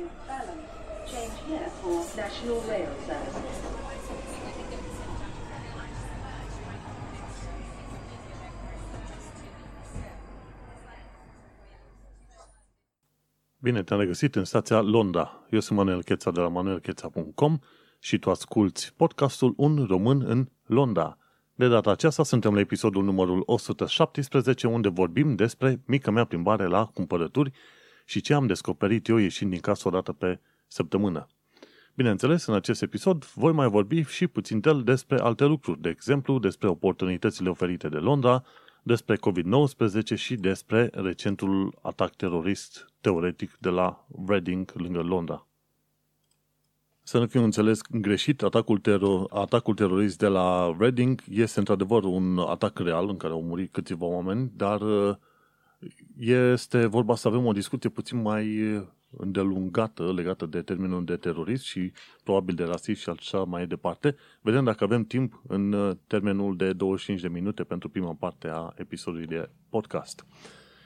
to Balham. Change here for National Rail Service. Bine te-am regăsit în stația Londra. Eu sunt Manuel Cheța de la manuelcheța.com și tu asculti podcastul Un Român în Londra. De data aceasta suntem la episodul numărul 117 unde vorbim despre mica mea plimbare la cumpărături și ce am descoperit eu ieșind din casă o dată pe săptămână. Bineînțeles, în acest episod voi mai vorbi și puțin tel despre alte lucruri, de exemplu despre oportunitățile oferite de Londra, despre COVID-19 și despre recentul atac terorist teoretic de la Reading, lângă Londra. Să nu fiu înțeles greșit, atacul, teror, atacul terorist de la Reading este într-adevăr un atac real în care au murit câțiva oameni, dar uh, este vorba să avem o discuție puțin mai îndelungată legată de termenul de terorist și probabil de rasist și așa mai departe. Vedem dacă avem timp în uh, termenul de 25 de minute pentru prima parte a episodului de podcast.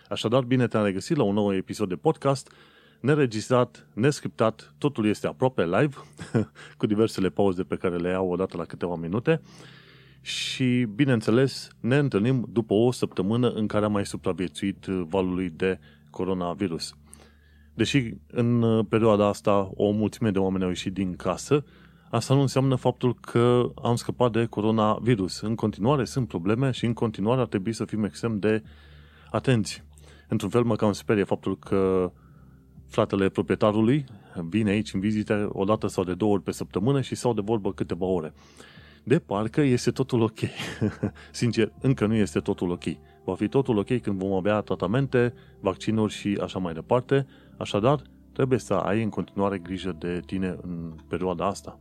Așadar, bine te-am regăsit la un nou episod de podcast, neregistrat, nescriptat, totul este aproape live, cu diversele pauze pe care le iau odată la câteva minute și, bineînțeles, ne întâlnim după o săptămână în care am mai supraviețuit valului de coronavirus. Deși în uh, perioada asta o mulțime de oameni au ieșit din casă, asta nu înseamnă faptul că am scăpat de coronavirus. În continuare sunt probleme și în continuare ar trebui să fim extrem de atenți. Într-un fel mă cam sperie faptul că fratele proprietarului vine aici în vizite o dată sau de două ori pe săptămână și sau de vorbă câteva ore. De parcă este totul ok. Sincer, încă nu este totul ok. Va fi totul ok când vom avea tratamente, vaccinuri și așa mai departe, Așadar, trebuie să ai în continuare grijă de tine în perioada asta.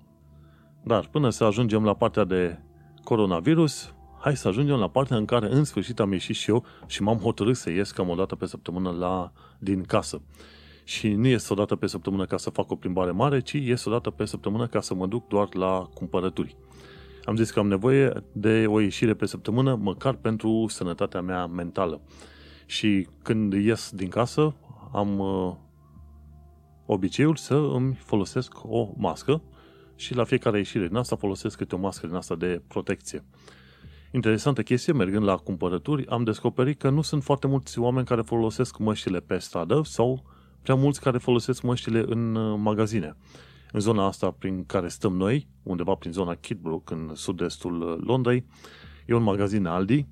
Dar până să ajungem la partea de coronavirus, hai să ajungem la partea în care în sfârșit am ieșit și eu și m-am hotărât să ies cam o dată pe săptămână la, din casă. Și nu ies o dată pe săptămână ca să fac o plimbare mare, ci ies o dată pe săptămână ca să mă duc doar la cumpărături. Am zis că am nevoie de o ieșire pe săptămână, măcar pentru sănătatea mea mentală. Și când ies din casă, am uh, obiceiul să îmi folosesc o mască și la fiecare ieșire din asta folosesc câte o mască din asta de protecție. Interesantă chestie, mergând la cumpărături, am descoperit că nu sunt foarte mulți oameni care folosesc măștile pe stradă sau prea mulți care folosesc măștile în uh, magazine. În zona asta prin care stăm noi, undeva prin zona Kidbrook, în sud-estul uh, Londrei, e un magazin Aldi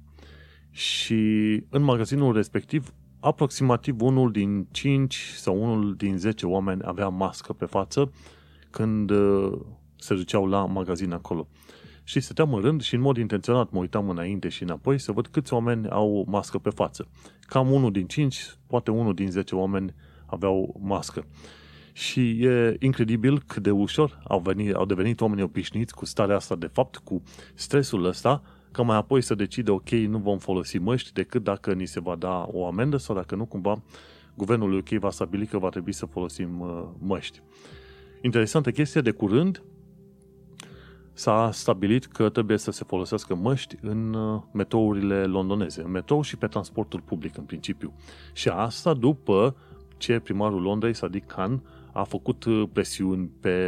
și în magazinul respectiv aproximativ unul din 5 sau unul din 10 oameni avea mască pe față când uh, se duceau la magazin acolo. Și stăteam în rând și în mod intenționat mă uitam înainte și înapoi să văd câți oameni au mască pe față. Cam unul din 5, poate unul din 10 oameni aveau mască. Și e incredibil cât de ușor au, venit, au devenit oamenii obișnuiți cu starea asta de fapt, cu stresul ăsta, ca mai apoi să decide, ok, nu vom folosi măști decât dacă ni se va da o amendă sau dacă nu, cumva, guvernul UK va stabili că va trebui să folosim uh, măști. Interesantă chestie, de curând s-a stabilit că trebuie să se folosească măști în uh, metourile londoneze, în metrou și pe transportul public în principiu. Și asta după ce primarul Londrei, Sadiq Khan, a făcut uh, presiuni pe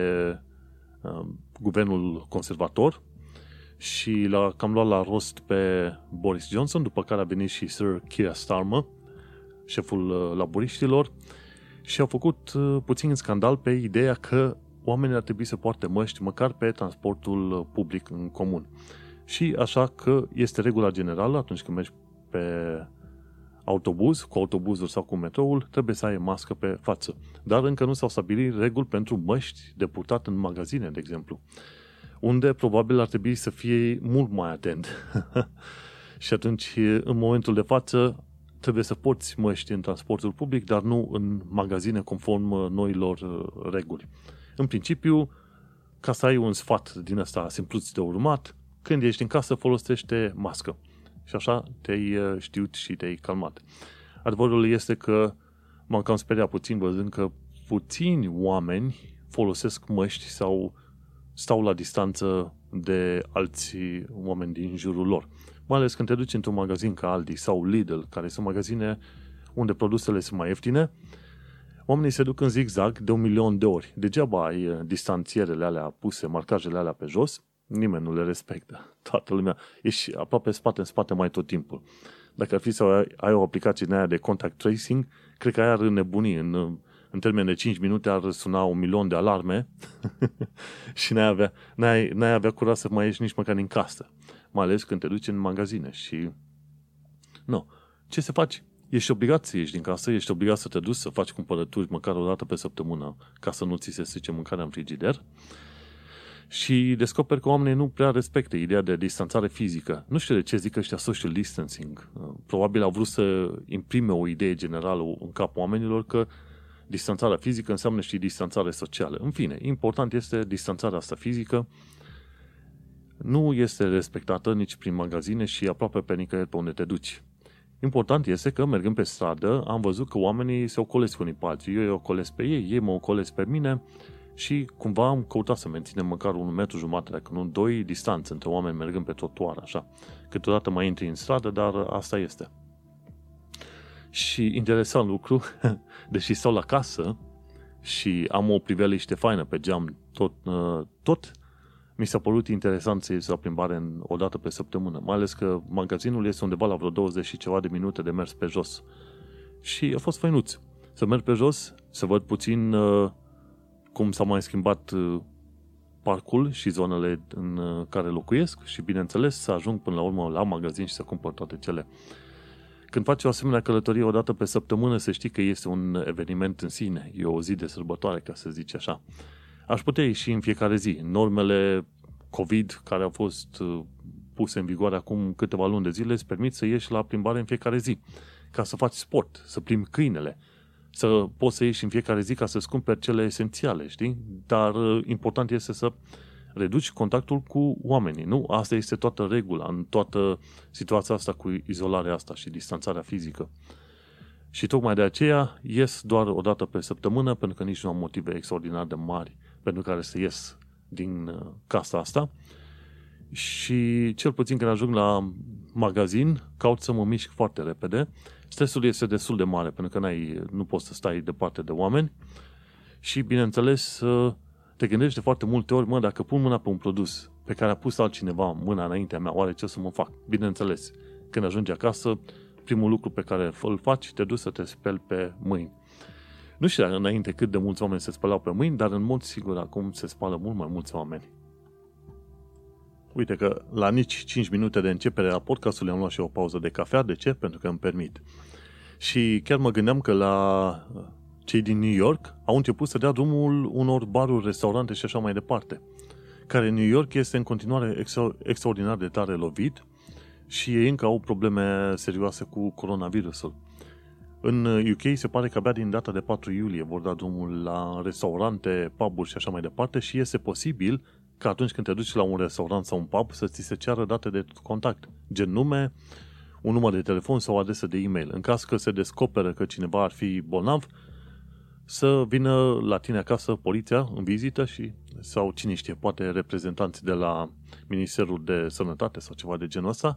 uh, guvernul conservator și l-a cam luat la rost pe Boris Johnson, după care a venit și Sir Keir Starmer, șeful uh, laburiștilor, și a făcut uh, puțin scandal pe ideea că oamenii ar trebui să poarte măști măcar pe transportul uh, public în comun. Și așa că este regula generală atunci când mergi pe autobuz, cu autobuzul sau cu metroul, trebuie să ai mască pe față. Dar încă nu s-au stabilit reguli pentru măști de purtat în magazine, de exemplu unde probabil ar trebui să fie mult mai atent. și atunci, în momentul de față, trebuie să porți măști în transportul public, dar nu în magazine conform uh, noilor uh, reguli. În principiu, ca să ai un sfat din ăsta simpluț de urmat, când ești în casă, folosește mască. Și așa te-ai uh, știut și te-ai calmat. Adevărul este că m-am cam speriat puțin văzând că puțini oameni folosesc măști sau stau la distanță de alți oameni din jurul lor. Mai ales când te duci într-un magazin ca Aldi sau Lidl, care sunt magazine unde produsele sunt mai ieftine, Oamenii se duc în zigzag de un milion de ori. Degeaba ai uh, distanțierele alea puse, marcajele alea pe jos, nimeni nu le respectă. Toată lumea, ești aproape spate în spate mai tot timpul. Dacă ar fi să ai, ai o aplicație din aia de contact tracing, cred că aia ar nebuni. În, în termen de 5 minute ar suna un milion de alarme și n-ai avea, n-ai, n-ai avea curaj să mai ieși nici măcar din casă. Mai ales când te duci în magazine și... Nu. Ce să faci? Ești obligat să ieși din casă, ești obligat să te duci să faci cumpărături măcar o dată pe săptămână ca să nu ți se strice mâncarea în frigider și descoperi că oamenii nu prea respectă ideea de distanțare fizică. Nu știu de ce zic ăștia social distancing. Probabil au vrut să imprime o idee generală în capul oamenilor că distanțarea fizică înseamnă și distanțare socială. În fine, important este distanțarea asta fizică nu este respectată nici prin magazine și aproape pe nicăieri pe unde te duci. Important este că, mergând pe stradă, am văzut că oamenii se ocolesc unii pe alții. Eu îi ocolesc pe ei, ei mă ocolesc pe mine și cumva am căutat să menținem măcar un metru jumate, dacă nu doi, distanță între oameni mergând pe trotuar, așa. Câteodată mai intri în stradă, dar asta este. Și interesant lucru, deși stau la casă și am o priveliște faină pe geam tot, uh, tot mi s-a părut interesant să ies la plimbare în, o dată pe săptămână, mai ales că magazinul este undeva la vreo 20 și ceva de minute de mers pe jos. Și a fost făinuț. Să merg pe jos, să văd puțin uh, cum s-a mai schimbat uh, parcul și zonele în uh, care locuiesc și, bineînțeles, să ajung până la urmă la magazin și să cumpăr toate cele. Când faci o asemenea călătorie o dată pe săptămână, să știi că este un eveniment în sine. E o zi de sărbătoare, ca să zici așa. Aș putea ieși în fiecare zi. Normele COVID care au fost uh, puse în vigoare acum câteva luni de zile îți permit să ieși la plimbare în fiecare zi. Ca să faci sport, să plimbi câinele, să poți să ieși în fiecare zi ca să-ți cumperi cele esențiale, știi? Dar uh, important este să reduci contactul cu oamenii, nu? Asta este toată regula în toată situația asta cu izolarea asta și distanțarea fizică. Și tocmai de aceea ies doar o dată pe săptămână, pentru că nici nu am motive extraordinar de mari pentru care să ies din uh, casa asta. Și cel puțin când ajung la magazin, caut să mă mișc foarte repede. Stresul este destul de mare, pentru că n-ai, nu poți să stai departe de oameni. Și, bineînțeles, uh, te gândești de foarte multe ori, mă, dacă pun mâna pe un produs pe care a pus altcineva mâna înaintea mea, oare ce să mă fac? Bineînțeles, când ajungi acasă, primul lucru pe care îl faci, te duci să te speli pe mâini. Nu știu dacă înainte cât de mulți oameni se spălau pe mâini, dar în mod sigur acum se spală mult mai mulți oameni. Uite că la nici 5 minute de începere a podcastului am luat și o pauză de cafea. De ce? Pentru că îmi permit. Și chiar mă gândeam că la cei din New York au început să dea drumul unor baruri, restaurante și așa mai departe. Care New York este în continuare extra- extraordinar de tare lovit și ei încă au probleme serioase cu coronavirusul. În UK se pare că abia din data de 4 iulie vor da drumul la restaurante, puburi și așa mai departe și este posibil că atunci când te duci la un restaurant sau un pub să ți se ceară date de contact, gen nume, un număr de telefon sau o adresă de e-mail. În caz că se descoperă că cineva ar fi bolnav, să vină la tine acasă poliția în vizită și sau cine știe, poate reprezentanți de la Ministerul de Sănătate sau ceva de genul ăsta,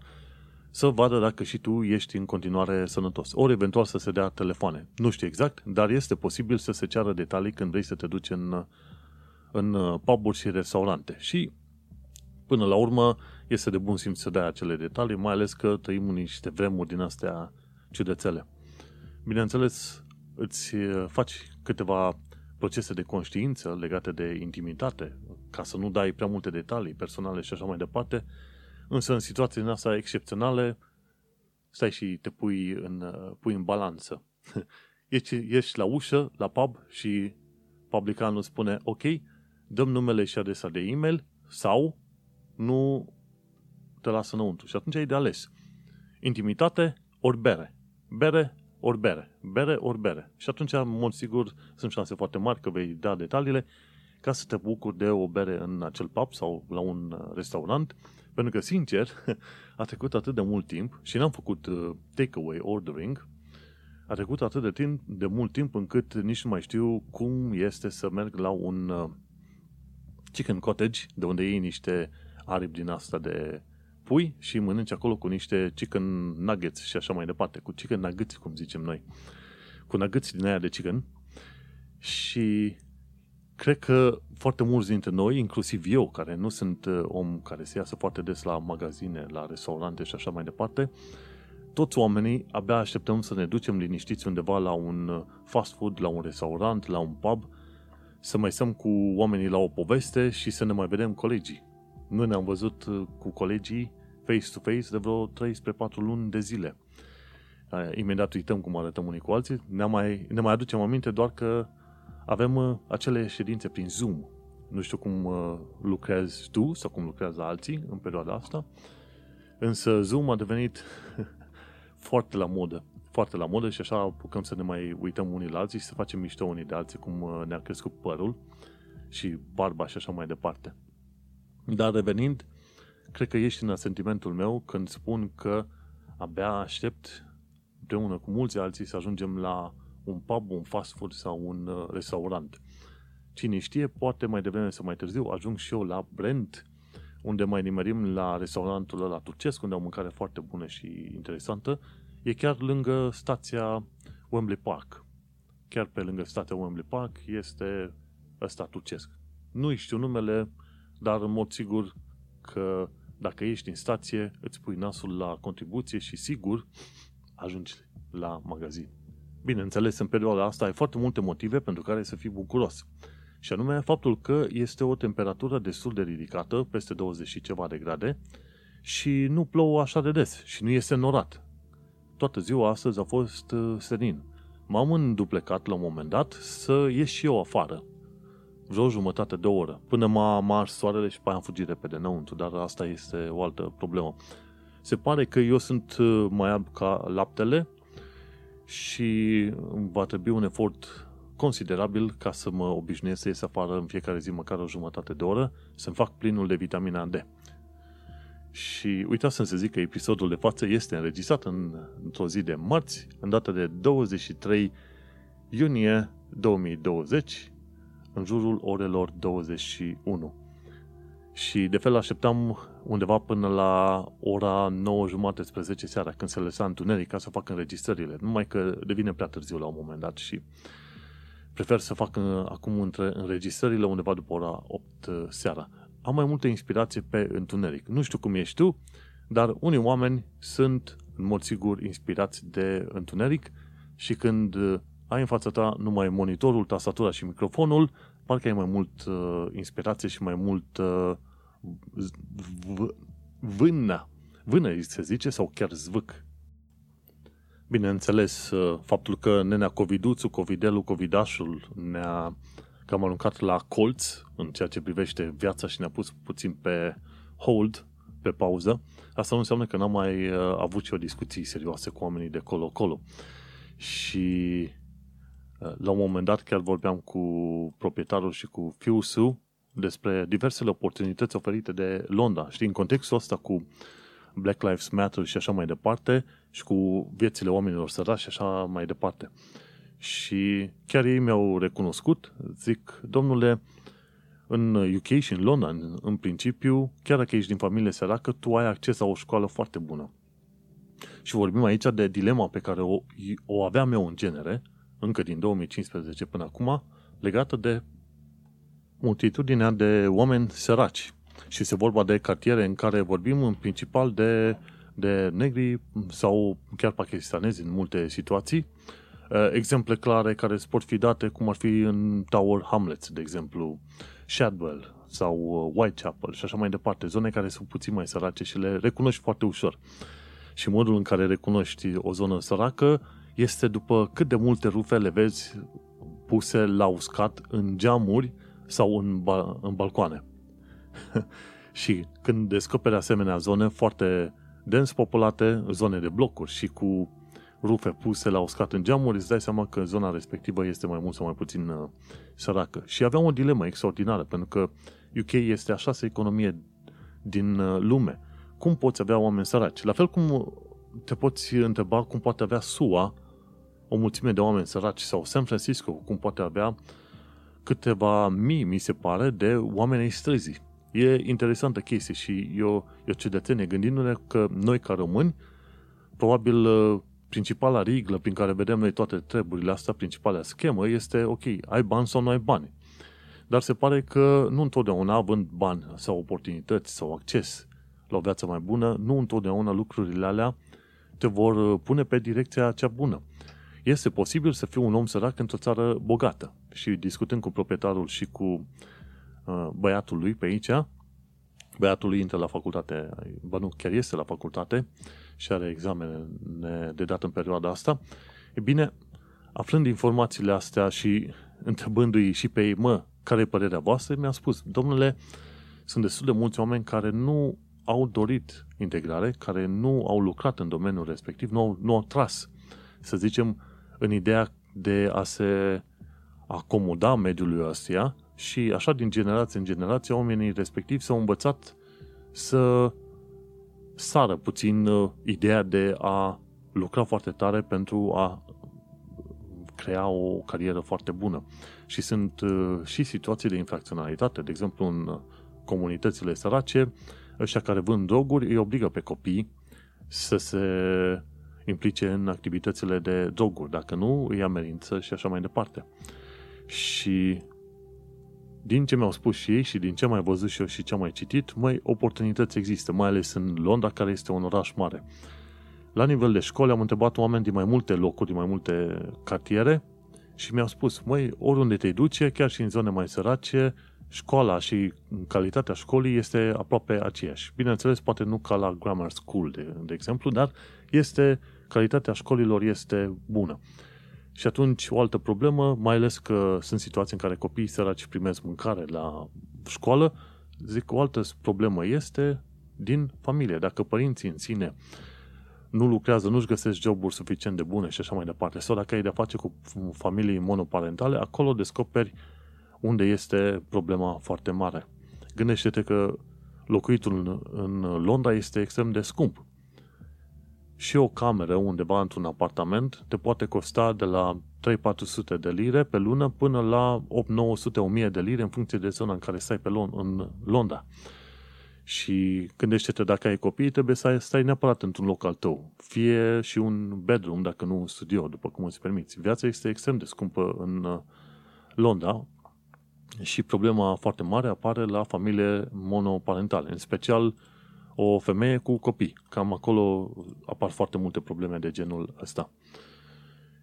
să vadă dacă și tu ești în continuare sănătos. Ori eventual să se dea telefoane. Nu știu exact, dar este posibil să se ceară detalii când vrei să te duci în, în puburi și restaurante. Și până la urmă este de bun simț să dai acele detalii, mai ales că trăim în niște vremuri din astea ciudățele. Bineînțeles, îți faci câteva procese de conștiință legate de intimitate, ca să nu dai prea multe detalii personale și așa mai departe, Însă în situații din asta excepționale, stai și te pui în, pui în balanță. ești, ești la ușă, la pub și publicanul spune, ok, dăm numele și adresa de e-mail sau nu te lasă înăuntru. Și atunci ai de ales. Intimitate ori bere. Bere ori bere. Bere ori bere. Și atunci, în mod sigur, sunt șanse foarte mari că vei da detaliile ca să te bucuri de o bere în acel pub sau la un restaurant pentru că, sincer, a trecut atât de mult timp și n-am făcut uh, takeaway ordering, a trecut atât de, timp, de mult timp încât nici nu mai știu cum este să merg la un uh, chicken cottage, de unde iei niște aripi din asta de pui și mănânci acolo cu niște chicken nuggets și așa mai departe, cu chicken nuggets, cum zicem noi, cu nuggets din aia de chicken. Și cred că foarte mulți dintre noi, inclusiv eu, care nu sunt uh, om care se iasă foarte des la magazine, la restaurante și așa mai departe, toți oamenii abia așteptăm să ne ducem liniștiți undeva la un uh, fast food, la un restaurant, la un pub, să mai stăm cu oamenii la o poveste și să ne mai vedem colegii. Nu ne-am văzut uh, cu colegii face-to-face de vreo 3 spre 4 luni de zile. Imediat uităm cum arătăm unii cu alții, ne mai, ne mai aducem aminte doar că avem uh, acele ședințe prin Zoom. Nu știu cum uh, lucrezi tu sau cum lucrează alții în perioada asta, însă Zoom a devenit foarte la modă. Foarte la modă și așa apucăm să ne mai uităm unii la alții și să facem mișto unii de alții cum uh, ne-a crescut părul și barba și așa mai departe. Dar revenind, cred că ești în sentimentul meu când spun că abia aștept împreună cu mulți alții să ajungem la un pub, un fast food sau un uh, restaurant. Cine știe, poate mai devreme sau mai târziu ajung și eu la Brent, unde mai nimerim la restaurantul ăla turcesc, unde au mâncare foarte bună și interesantă. E chiar lângă stația Wembley Park. Chiar pe lângă stația Wembley Park este ăsta turcesc. Nu știu numele, dar în mod sigur că dacă ești în stație, îți pui nasul la contribuție și sigur ajungi la magazin. Bineînțeles, în perioada asta ai foarte multe motive pentru care să fii bucuros. Și anume faptul că este o temperatură destul de ridicată, peste 20 și ceva de grade, și nu plouă așa de des și nu este norat. Toată ziua astăzi a fost uh, senin. M-am înduplecat la un moment dat să ies și eu afară. Vreo jumătate de oră. Până m-a, m-a ars soarele și pe aia am fugit repede înăuntru, dar asta este o altă problemă. Se pare că eu sunt uh, mai ab ca laptele și va trebui un efort considerabil ca să mă obișnuiesc să ies afară în fiecare zi măcar o jumătate de oră să-mi fac plinul de vitamina D. Și uita să se zic că episodul de față este înregistrat în, într-o zi de marți, în data de 23 iunie 2020, în jurul orelor 21. Și de fel așteptam undeva până la ora 9 jumate spre 10 seara, când se lăsa întuneric ca să fac înregistrările. Numai că devine prea târziu la un moment dat și prefer să fac acum între înregistrările undeva după ora 8 uh, seara. Am mai multă inspirație pe întuneric. Nu știu cum ești tu, dar unii oameni sunt, în mod sigur, inspirați de întuneric și când uh, ai în fața ta numai monitorul, tastatura și microfonul, parcă ai mai mult uh, inspirație și mai mult uh, vână, vână se zice, sau chiar zvâc. Bineînțeles, uh, faptul că nenea Coviduțul, Covidelul, Covidașul ne-a cam aruncat la colț în ceea ce privește viața și ne-a pus puțin pe hold, pe pauză, asta nu înseamnă că n-am mai uh, avut și o discuții serioase cu oamenii de colo-colo. Și uh, la un moment dat chiar vorbeam cu proprietarul și cu fiul său despre diversele oportunități oferite de Londra. Știi, în contextul ăsta cu Black Lives Matter și așa mai departe și cu viețile oamenilor sărași și așa mai departe. Și chiar ei mi-au recunoscut, zic, domnule, în UK și în Londra, în, în principiu, chiar dacă ești din familie săracă, tu ai acces la o școală foarte bună. Și vorbim aici de dilema pe care o, o aveam eu în genere, încă din 2015 până acum, legată de multitudinea de oameni săraci. Și se vorba de cartiere în care vorbim în principal de, de negri sau chiar pakistanezi în multe situații. Uh, exemple clare care pot fi date, cum ar fi în Tower Hamlets, de exemplu, Shadwell sau uh, Whitechapel și așa mai departe, zone care sunt puțin mai sărace și le recunoști foarte ușor. Și modul în care recunoști o zonă săracă este după cât de multe rufe le vezi puse la uscat în geamuri sau în, ba- în balcoane. și când descoperi asemenea zone foarte dens populate, zone de blocuri și cu rufe puse la uscat în geamuri, îți dai seama că zona respectivă este mai mult sau mai puțin uh, săracă. Și aveam o dilemă extraordinară, pentru că UK este a șasea economie din uh, lume. Cum poți avea oameni săraci? La fel cum te poți întreba cum poate avea SUA o mulțime de oameni săraci sau San Francisco, cum poate avea câteva mii, mi se pare, de oameni ai străzii. E interesantă chestie și eu, eu cetățenie, gândindu-ne că noi ca români, probabil uh, principala riglă prin care vedem noi toate treburile astea, principala schemă, este ok, ai bani sau nu ai bani. Dar se pare că nu întotdeauna având bani sau oportunități sau acces la o viață mai bună, nu întotdeauna lucrurile alea te vor uh, pune pe direcția cea bună. Este posibil să fii un om sărac într-o țară bogată. Și discutând cu proprietarul și cu uh, băiatul lui pe aici, băiatul lui intră la facultate, ba nu, chiar este la facultate și are examene de dat în perioada asta, e bine, aflând informațiile astea și întrebându-i și pe ei, mă, care e părerea voastră, mi-a spus, domnule, sunt destul de mulți oameni care nu au dorit integrare, care nu au lucrat în domeniul respectiv, nu au, nu au tras, să zicem, în ideea de a se acomoda mediului ăsta și așa din generație în generație oamenii respectivi s-au învățat să sară puțin uh, ideea de a lucra foarte tare pentru a crea o carieră foarte bună. Și sunt uh, și situații de infracționalitate, de exemplu în uh, comunitățile sărace, ăștia care vând droguri îi obligă pe copii să se implice în activitățile de droguri, dacă nu îi amenință și așa mai departe. Și din ce mi-au spus și ei și din ce am mai văzut și eu și ce am mai citit, mai oportunități există, mai ales în Londra, care este un oraș mare. La nivel de școli am întrebat oameni din mai multe locuri, din mai multe cartiere și mi-au spus, măi, oriunde te duce, chiar și în zone mai sărace, școala și calitatea școlii este aproape aceeași. Bineînțeles, poate nu ca la grammar school, de, de exemplu, dar este, calitatea școlilor este bună. Și atunci o altă problemă, mai ales că sunt situații în care copiii săraci primesc mâncare la școală, zic o altă problemă este din familie. Dacă părinții în sine nu lucrează, nu-și găsesc joburi suficient de bune și așa mai departe, sau dacă ai de-a face cu familii monoparentale, acolo descoperi unde este problema foarte mare. Gândește-te că locuitul în Londra este extrem de scump și o cameră undeva într-un apartament te poate costa de la 3-400 de lire pe lună până la 8-900-1000 de lire în funcție de zona în care stai pe Lon- în Londra. Și gândește-te dacă ai copii, trebuie să stai neapărat într-un loc al tău. Fie și un bedroom, dacă nu un studio, după cum îți permiți. Viața este extrem de scumpă în uh, Londra și problema foarte mare apare la familie monoparentale, în special o femeie cu copii. Cam acolo apar foarte multe probleme de genul ăsta.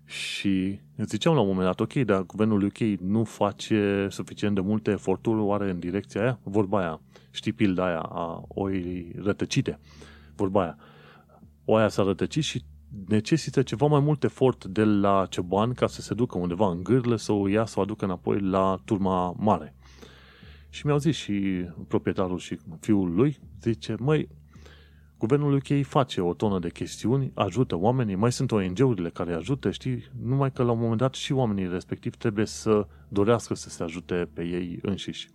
Și ziceam la un moment dat, ok, dar guvernul UK nu face suficient de multe eforturi oare în direcția aia? Vorba aia, știi pilda aia a oii rătăcite. Vorba aia. Oaia s-a rătăcit și necesită ceva mai mult efort de la ceban ca să se ducă undeva în gârlă, să o ia, să o aducă înapoi la turma mare. Și mi-au zis și proprietarul și fiul lui, zice, măi, guvernul UK face o tonă de chestiuni, ajută oamenii, mai sunt ONG-urile care ajută, știi, numai că la un moment dat și oamenii respectiv trebuie să dorească să se ajute pe ei înșiși.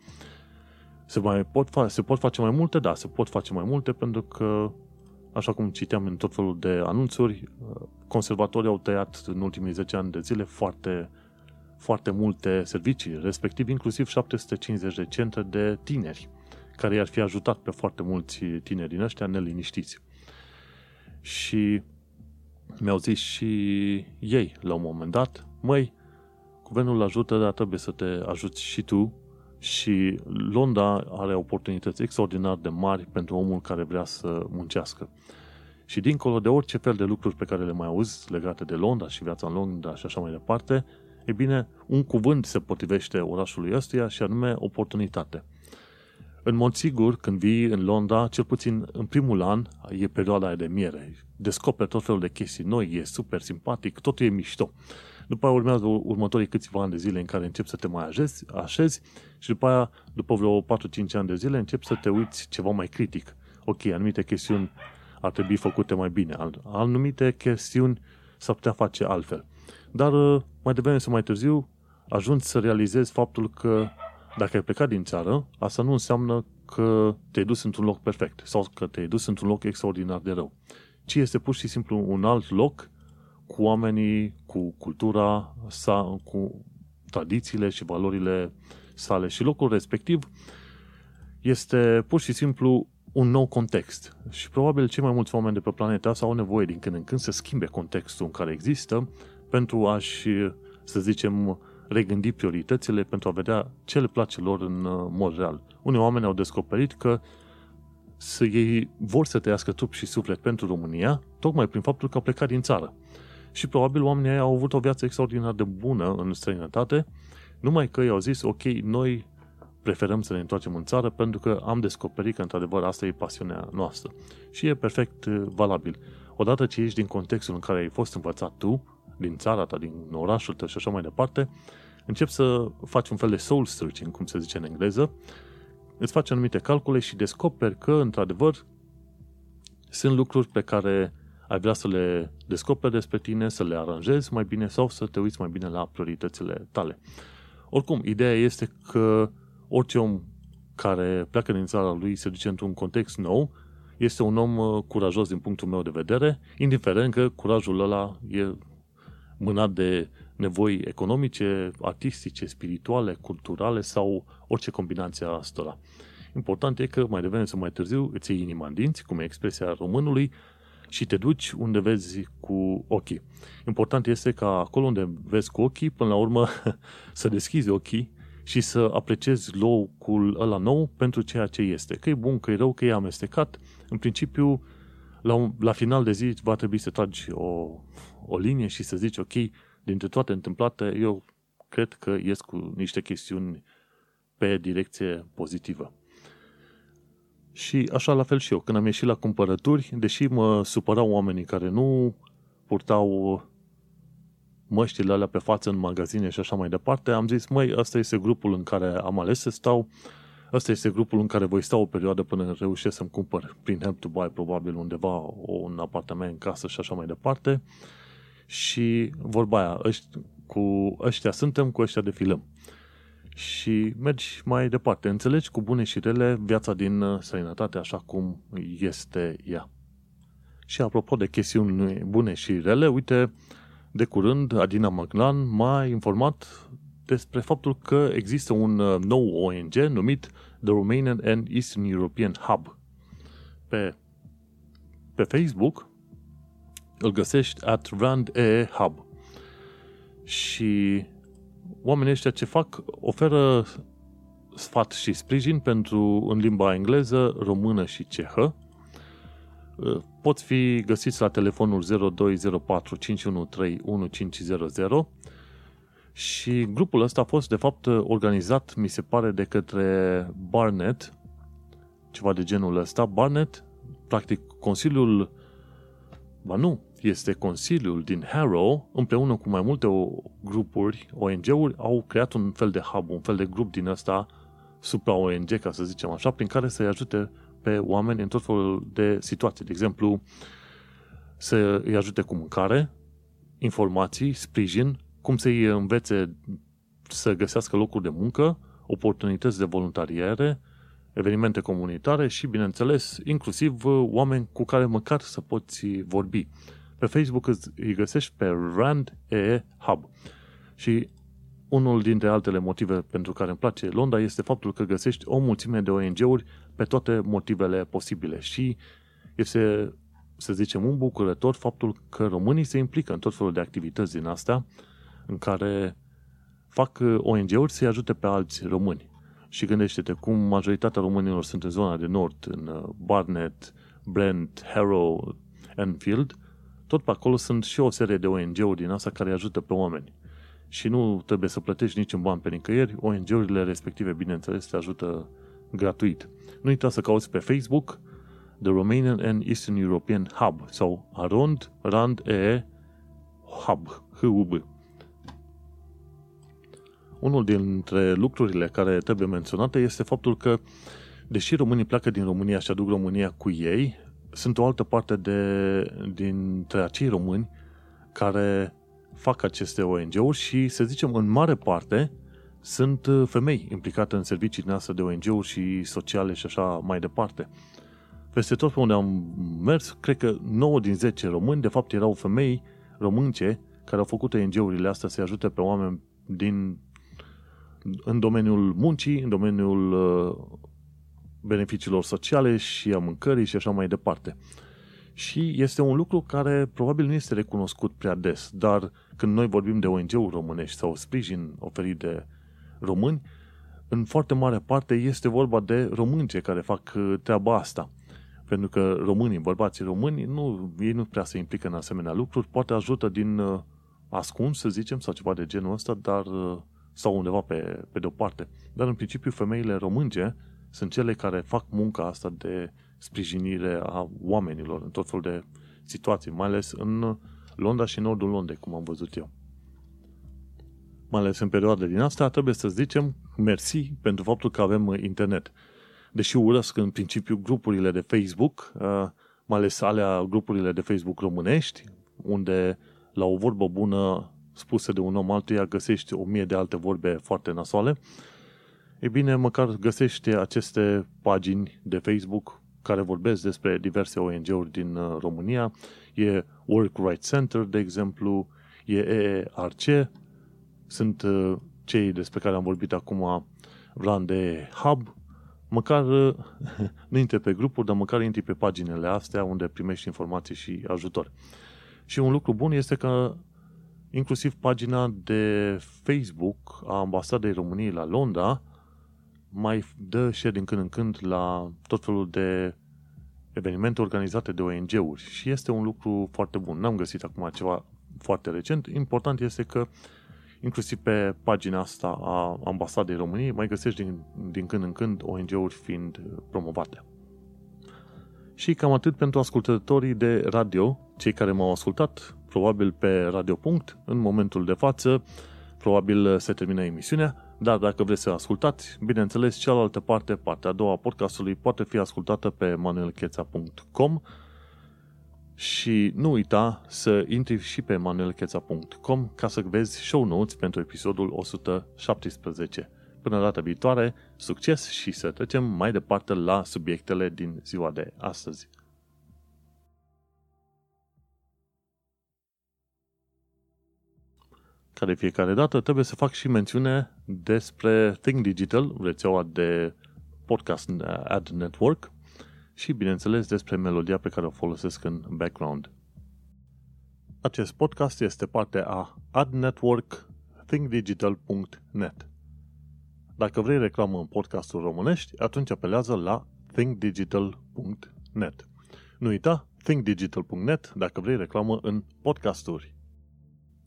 Se, mai pot fa- se pot face mai multe? Da, se pot face mai multe pentru că, așa cum citeam în tot felul de anunțuri, conservatorii au tăiat în ultimii 10 ani de zile foarte foarte multe servicii, respectiv inclusiv 750 de centre de tineri, care i-ar fi ajutat pe foarte mulți tineri din ăștia neliniștiți. Și mi-au zis și ei, la un moment dat, măi, guvernul ajută, dar trebuie să te ajuți și tu și Londra are oportunități extraordinar de mari pentru omul care vrea să muncească. Și dincolo de orice fel de lucruri pe care le mai auzi legate de Londra și viața în Londra și așa mai departe, E bine, un cuvânt se potrivește orașului ăstuia și anume oportunitate. În mod sigur, când vii în Londra, cel puțin în primul an, e perioada aia de miere. Descoperi tot felul de chestii noi, e super simpatic, totul e mișto. După aia urmează următorii câțiva ani de zile în care începi să te mai așezi, așezi și după aia, după vreo 4-5 ani de zile, începi să te uiți ceva mai critic. Ok, anumite chestiuni ar trebui făcute mai bine, anumite chestiuni s-ar putea face altfel. Dar uh, mai devreme sau mai târziu ajungi să realizezi faptul că dacă ai plecat din țară, asta nu înseamnă că te-ai dus într-un loc perfect sau că te-ai dus într-un loc extraordinar de rău, ci este pur și simplu un alt loc cu oamenii, cu cultura sa, cu tradițiile și valorile sale și locul respectiv este pur și simplu un nou context. Și probabil cei mai mulți oameni de pe planeta asta au nevoie din când în când să schimbe contextul în care există pentru a-și, să zicem, regândi prioritățile pentru a vedea ce le place lor în uh, mod real. Unii oameni au descoperit că să ei vor să trăiască trup și suflet pentru România, tocmai prin faptul că au plecat din țară. Și probabil oamenii au avut o viață extraordinar de bună în străinătate, numai că i-au zis, ok, noi preferăm să ne întoarcem în țară pentru că am descoperit că, într-adevăr, asta e pasiunea noastră. Și e perfect uh, valabil. Odată ce ești din contextul în care ai fost învățat tu, din țara ta, din orașul tău și așa mai departe, începi să faci un fel de soul searching, cum se zice în engleză, îți faci anumite calcule și descoperi că, într-adevăr, sunt lucruri pe care ai vrea să le descoperi despre tine, să le aranjezi mai bine sau să te uiți mai bine la prioritățile tale. Oricum, ideea este că orice om care pleacă din țara lui se duce într-un context nou, este un om uh, curajos din punctul meu de vedere, indiferent că curajul ăla e mânat de nevoi economice, artistice, spirituale, culturale sau orice combinație a astora. Important e că mai devreme sau mai târziu îți iei inima în dinți, cum e expresia românului, și te duci unde vezi cu ochii. Important este ca acolo unde vezi cu ochii, până la urmă, să deschizi ochii și să apreciezi locul ăla nou pentru ceea ce este. Că e bun, că e rău, că e amestecat. În principiu, la, un, la final de zi va trebui să tragi o, o linie și să zici, ok, dintre toate întâmplate, eu cred că ies cu niște chestiuni pe direcție pozitivă. Și așa la fel și eu. Când am ieșit la cumpărături, deși mă supărau oamenii care nu purtau măștile alea pe față în magazine și așa mai departe, am zis, măi, ăsta este grupul în care am ales să stau, ăsta este grupul în care voi sta o perioadă până reușesc să-mi cumpăr prin Help to Buy probabil undeva un apartament în casă și așa mai departe. Și vorba aia, ăștia, cu ăștia suntem, cu ăștia defilăm. Și mergi mai departe. Înțelegi cu bune și rele viața din uh, străinătate așa cum este ea. Și apropo de chestiuni bune și rele, uite, de curând, Adina Maglan m-a informat despre faptul că există un uh, nou ONG numit The Romanian and Eastern European Hub. Pe, pe Facebook îl găsești at Rand E Hub. Și oamenii ăștia ce fac oferă sfat și sprijin pentru în limba engleză, română și cehă Uh, pot fi găsiți la telefonul 0204 513 1500 și grupul ăsta a fost de fapt organizat, mi se pare, de către Barnet, ceva de genul ăsta. Barnet, practic, Consiliul, ba nu, este Consiliul din Harrow, împreună cu mai multe grupuri, ONG-uri, au creat un fel de hub, un fel de grup din ăsta supra-ONG, ca să zicem așa, prin care să-i ajute pe oameni în tot felul de situații. De exemplu, să îi ajute cu mâncare, informații, sprijin, cum să-i învețe să găsească locuri de muncă, oportunități de voluntariere, evenimente comunitare și, bineînțeles, inclusiv oameni cu care măcar să poți vorbi. Pe Facebook îți găsești pe Rand E Hub. Și unul dintre altele motive pentru care îmi place Londra este faptul că găsești o mulțime de ONG-uri pe toate motivele posibile și este, să zicem, un bucurător faptul că românii se implică în tot felul de activități din astea în care fac ONG-uri să-i ajute pe alți români. Și gândește-te cum majoritatea românilor sunt în zona de nord, în uh, Barnet, Brent, Harrow, Enfield, tot pe acolo sunt și o serie de ONG-uri din asta care ajută pe oameni și nu trebuie să plătești niciun ban pe nicăieri, ONG-urile respective, bineînțeles, te ajută gratuit. Nu uita să cauți pe Facebook The Romanian and Eastern European Hub sau Arond Rand E Hub, HUB. Unul dintre lucrurile care trebuie menționate este faptul că, deși românii pleacă din România și aduc România cu ei, sunt o altă parte de, dintre acei români care fac aceste ONG-uri și, să zicem, în mare parte sunt uh, femei implicate în servicii noastre de ONG-uri și sociale și așa mai departe. Peste tot pe unde am mers, cred că 9 din 10 români, de fapt, erau femei românce care au făcut ONG-urile astea să ajute pe oameni din, în domeniul muncii, în domeniul uh, beneficiilor sociale și a mâncării și așa mai departe. Și este un lucru care probabil nu este recunoscut prea des, dar când noi vorbim de ONG-uri românești sau sprijin oferit de români, în foarte mare parte este vorba de români cei care fac uh, treaba asta. Pentru că românii, bărbații români, nu, ei nu prea se implică în asemenea lucruri, poate ajută din uh, ascuns, să zicem, sau ceva de genul ăsta, dar uh, sau undeva pe, pe de-o parte. Dar în principiu femeile românce sunt cele care fac munca asta de sprijinire a oamenilor în tot felul de situații, mai ales în Londra și nordul Londrei, cum am văzut eu. Mai ales în perioade din asta, trebuie să zicem mersi pentru faptul că avem internet. Deși urăsc în principiu grupurile de Facebook, uh, mai ales alea grupurile de Facebook românești, unde la o vorbă bună spusă de un om altuia găsești o mie de alte vorbe foarte nasoale, e bine, măcar găsești aceste pagini de Facebook care vorbesc despre diverse ONG-uri din uh, România. E Work Right Center, de exemplu, e EERC, sunt uh, cei despre care am vorbit acum, Run de Hub, măcar uh, nu intri pe grupuri, dar măcar intri pe paginile astea unde primești informații și ajutor. Și un lucru bun este că inclusiv pagina de Facebook a Ambasadei României la Londra mai dă share din când în când la tot felul de evenimente organizate de ONG-uri și este un lucru foarte bun. N-am găsit acum ceva foarte recent. Important este că inclusiv pe pagina asta a Ambasadei României mai găsești din, din când în când ONG-uri fiind promovate. Și cam atât pentru ascultătorii de radio, cei care m-au ascultat, probabil pe Radio Punct, în momentul de față, probabil se termină emisiunea, dar dacă vreți să ascultați, bineînțeles, cealaltă parte, partea a doua a podcastului, poate fi ascultată pe manuelcheța.com și nu uita să intri și pe manuelcheța.com ca să vezi show notes pentru episodul 117. Până data viitoare, succes și să trecem mai departe la subiectele din ziua de astăzi. Ca de fiecare dată, trebuie să fac și mențiune despre Think Digital, rețeaua de podcast ad network, și, bineînțeles, despre melodia pe care o folosesc în background. Acest podcast este parte a ad network thinkdigital.net. Dacă vrei reclamă în podcastul românești, atunci apelează la thinkdigital.net. Nu uita, thinkdigital.net dacă vrei reclamă în podcasturi.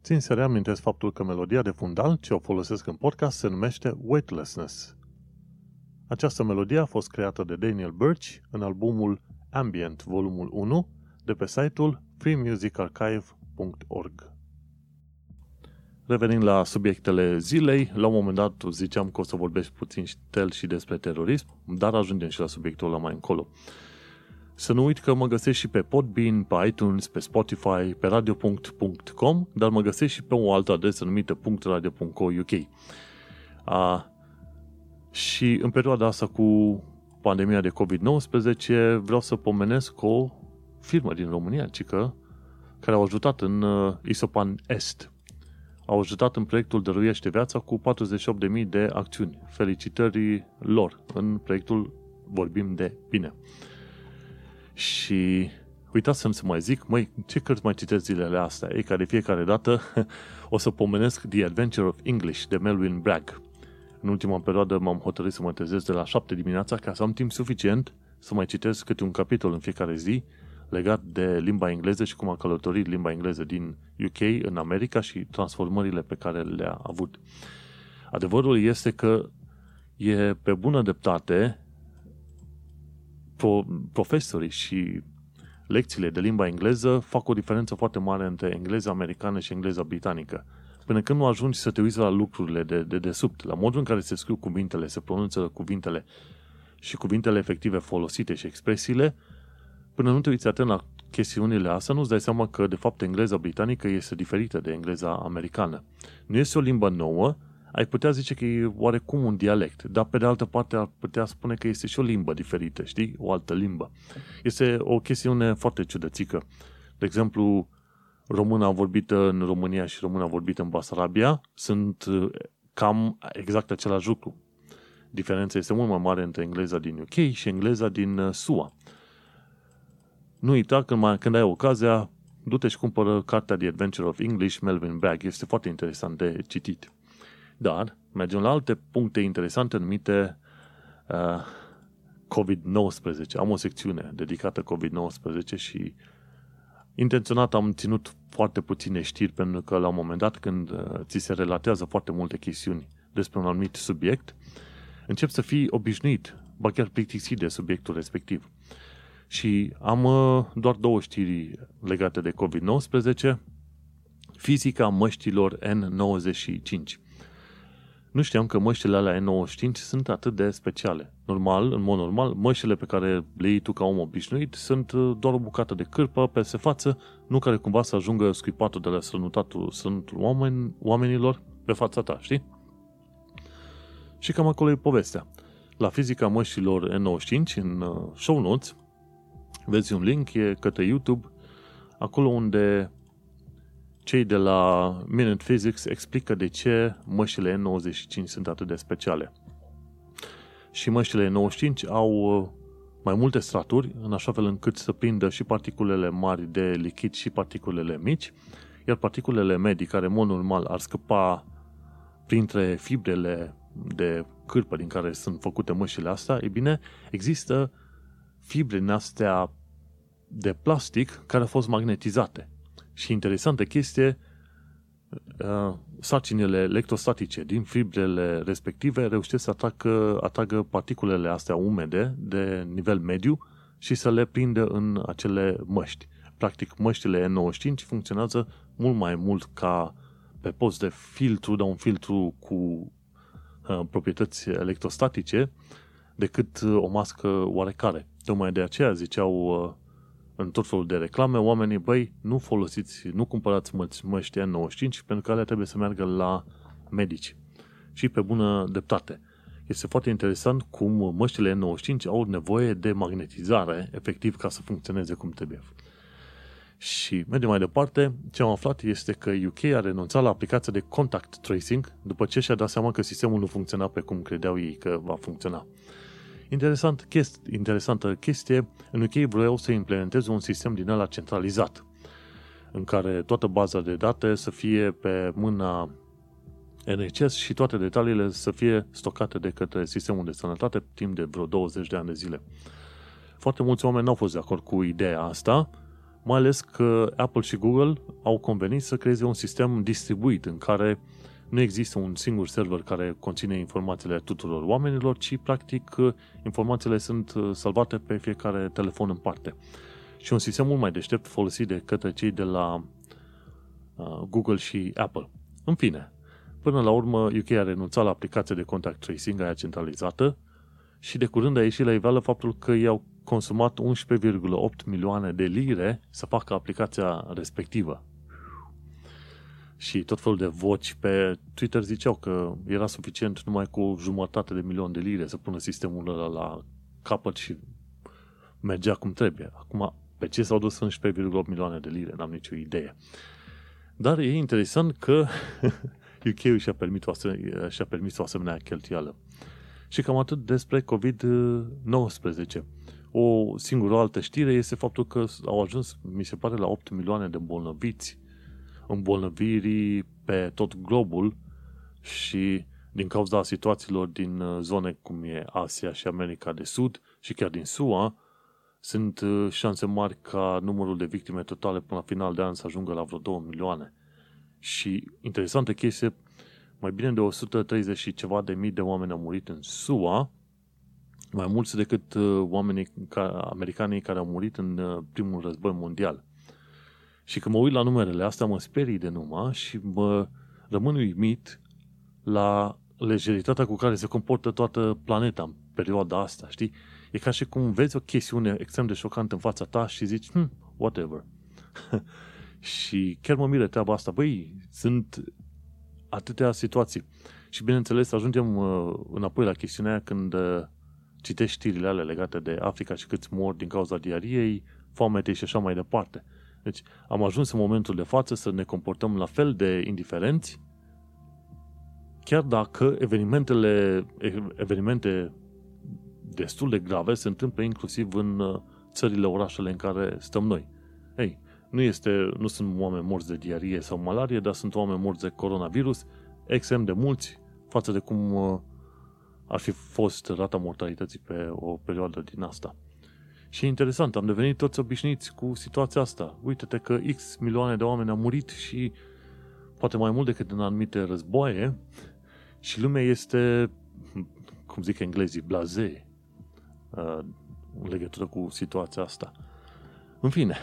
Țin să reamintesc faptul că melodia de fundal ce o folosesc în podcast se numește Weightlessness. Această melodie a fost creată de Daniel Birch în albumul Ambient, volumul 1, de pe site-ul freemusicarchive.org. Revenind la subiectele zilei, la un moment dat ziceam că o să vorbesc puțin tel și despre terorism, dar ajungem și la subiectul ăla mai încolo. Să nu uit că mă găsești și pe Podbean, pe iTunes, pe Spotify, pe radio.com, dar mă găsești și pe o altă adresă numită .radio.co.uk. A, și în perioada asta cu pandemia de COVID-19 vreau să pomenesc o firmă din România, cică, care au ajutat în uh, Isopan Est. Au ajutat în proiectul Dăruiește Viața cu 48.000 de acțiuni. Felicitări lor în proiectul Vorbim de Bine. Și uitați să mai zic, măi, ce cărți mai citesc zilele astea? E ca de fiecare dată o să pomenesc The Adventure of English de Melvin Bragg. În ultima perioadă m-am hotărât să mă trezesc de la 7 dimineața ca să am timp suficient să mai citesc câte un capitol în fiecare zi legat de limba engleză și cum a călătorit limba engleză din UK în America și transformările pe care le-a avut. Adevărul este că e pe bună dreptate pro, profesorii și lecțiile de limba engleză fac o diferență foarte mare între engleza americană și engleza britanică. Până când nu ajungi să te uiți la lucrurile de, de, de sub, la modul în care se scriu cuvintele, se pronunță cuvintele și cuvintele efective folosite și expresiile, până nu te uiți atent la chestiunile astea, nu-ți dai seama că, de fapt, engleza britanică este diferită de engleza americană. Nu este o limbă nouă, ai putea zice că e oarecum un dialect, dar pe de altă parte ar putea spune că este și o limbă diferită, știi? O altă limbă. Este o chestiune foarte ciudățică. De exemplu, româna vorbită în România și româna vorbită în Basarabia sunt uh, cam exact același lucru. Diferența este mult mai mare între engleza din UK și engleza din uh, SUA. Nu uita, când, mai, când ai ocazia, du-te și cumpără cartea The Adventure of English, Melvin Bragg. Este foarte interesant de citit. Dar mergem la alte puncte interesante numite uh, COVID-19. Am o secțiune dedicată COVID-19 și intenționat am ținut foarte puține știri pentru că la un moment dat când uh, ți se relatează foarte multe chestiuni despre un anumit subiect, încep să fii obișnuit, ba chiar plictisit de subiectul respectiv. Și am uh, doar două știri legate de COVID-19. Fizica măștilor N95. Nu știam că măștile alea N95 sunt atât de speciale. Normal, în mod normal, măștile pe care le iei tu ca om obișnuit sunt uh, doar o bucată de cârpă peste față, nu care cumva să ajungă scuipatul de la strănutatul sunt oameni, oamenilor pe fața ta, știi? Și cam acolo e povestea. La fizica măștilor N95, în uh, show notes, vezi un link, e către YouTube, acolo unde cei de la Minute Physics explică de ce măștile N95 sunt atât de speciale. Și măștile N95 au uh, mai multe straturi, în așa fel încât să prindă și particulele mari de lichid și particulele mici, iar particulele medii, care în mod normal ar scăpa printre fibrele de cârpă din care sunt făcute măștile astea, e bine, există fibre din astea de plastic care au fost magnetizate. Și interesantă chestie, uh, sarcinile electrostatice din fibrele respective reușesc să atragă, atragă particulele astea umede de nivel mediu și să le prindă în acele măști. Practic, măștile N95 funcționează mult mai mult ca pe post de filtru, dar un filtru cu uh, proprietăți electrostatice, decât uh, o mască oarecare. Tocmai de aceea ziceau uh, în tot felul de reclame, oamenii, băi, nu folosiți, nu cumpărați măști N95 pentru că alea trebuie să meargă la medici. Și pe bună dreptate. Este foarte interesant cum măștile N95 au nevoie de magnetizare, efectiv, ca să funcționeze cum trebuie. Și mergem mai departe, ce am aflat este că UK a renunțat la aplicația de contact tracing după ce și-a dat seama că sistemul nu funcționa pe cum credeau ei că va funcționa. Interesant, chest, interesantă chestie, în UK vreau să implementeze un sistem din ăla centralizat, în care toată baza de date să fie pe mâna NHS și toate detaliile să fie stocate de către sistemul de sănătate timp de vreo 20 de ani de zile. Foarte mulți oameni n-au fost de acord cu ideea asta, mai ales că Apple și Google au convenit să creeze un sistem distribuit în care nu există un singur server care conține informațiile tuturor oamenilor, ci practic informațiile sunt uh, salvate pe fiecare telefon în parte. Și un sistem mult mai deștept folosit de către cei de la uh, Google și Apple. În fine, până la urmă UK a renunțat la aplicația de contact tracing aia centralizată și de curând a ieșit la iveală faptul că i-au consumat 11,8 milioane de lire să facă aplicația respectivă și tot felul de voci pe Twitter ziceau că era suficient numai cu jumătate de milion de lire să pună sistemul ăla la capăt și mergea cum trebuie. Acum, pe ce s-au dus 11,8 milioane de lire? N-am nicio idee. Dar e interesant că UK și-a permis, o asemenea, și-a permis o asemenea cheltuială. Și cam atât despre COVID-19. O singură altă știre este faptul că au ajuns, mi se pare, la 8 milioane de bolnăviți îmbolnăvirii pe tot globul și din cauza situațiilor din uh, zone cum e Asia și America de Sud și chiar din SUA, sunt uh, șanse mari ca numărul de victime totale până la final de an să ajungă la vreo 2 milioane. Și interesantă chestie, mai bine de 130 și ceva de mii de oameni au murit în SUA, mai mulți decât uh, oamenii americanii care au murit în primul război mondial. Și când mă uit la numerele astea, mă sperii de numai și mă rămân uimit la lejeritatea cu care se comportă toată planeta în perioada asta, știi? E ca și cum vezi o chestiune extrem de șocantă în fața ta și zici, hm, whatever. și chiar mă miră treaba asta. Băi, sunt atâtea situații. Și bineînțeles, ajungem uh, înapoi la chestiunea aia când uh, citești știrile alea legate de Africa și câți mor din cauza diariei, foametei și așa mai departe. Deci am ajuns în momentul de față să ne comportăm la fel de indiferenți chiar dacă evenimentele, evenimente destul de grave se întâmplă inclusiv în uh, țările, orașele în care stăm noi. Ei, nu, este, nu sunt oameni morți de diarie sau malarie, dar sunt oameni morți de coronavirus, extrem de mulți față de cum uh, ar fi fost rata mortalității pe o perioadă din asta. Și e interesant, am devenit toți obișnuiți cu situația asta. Uite-te că X milioane de oameni au murit și poate mai mult decât în anumite războaie și lumea este, cum zic englezii, blaze uh, în legătură cu situația asta. În fine,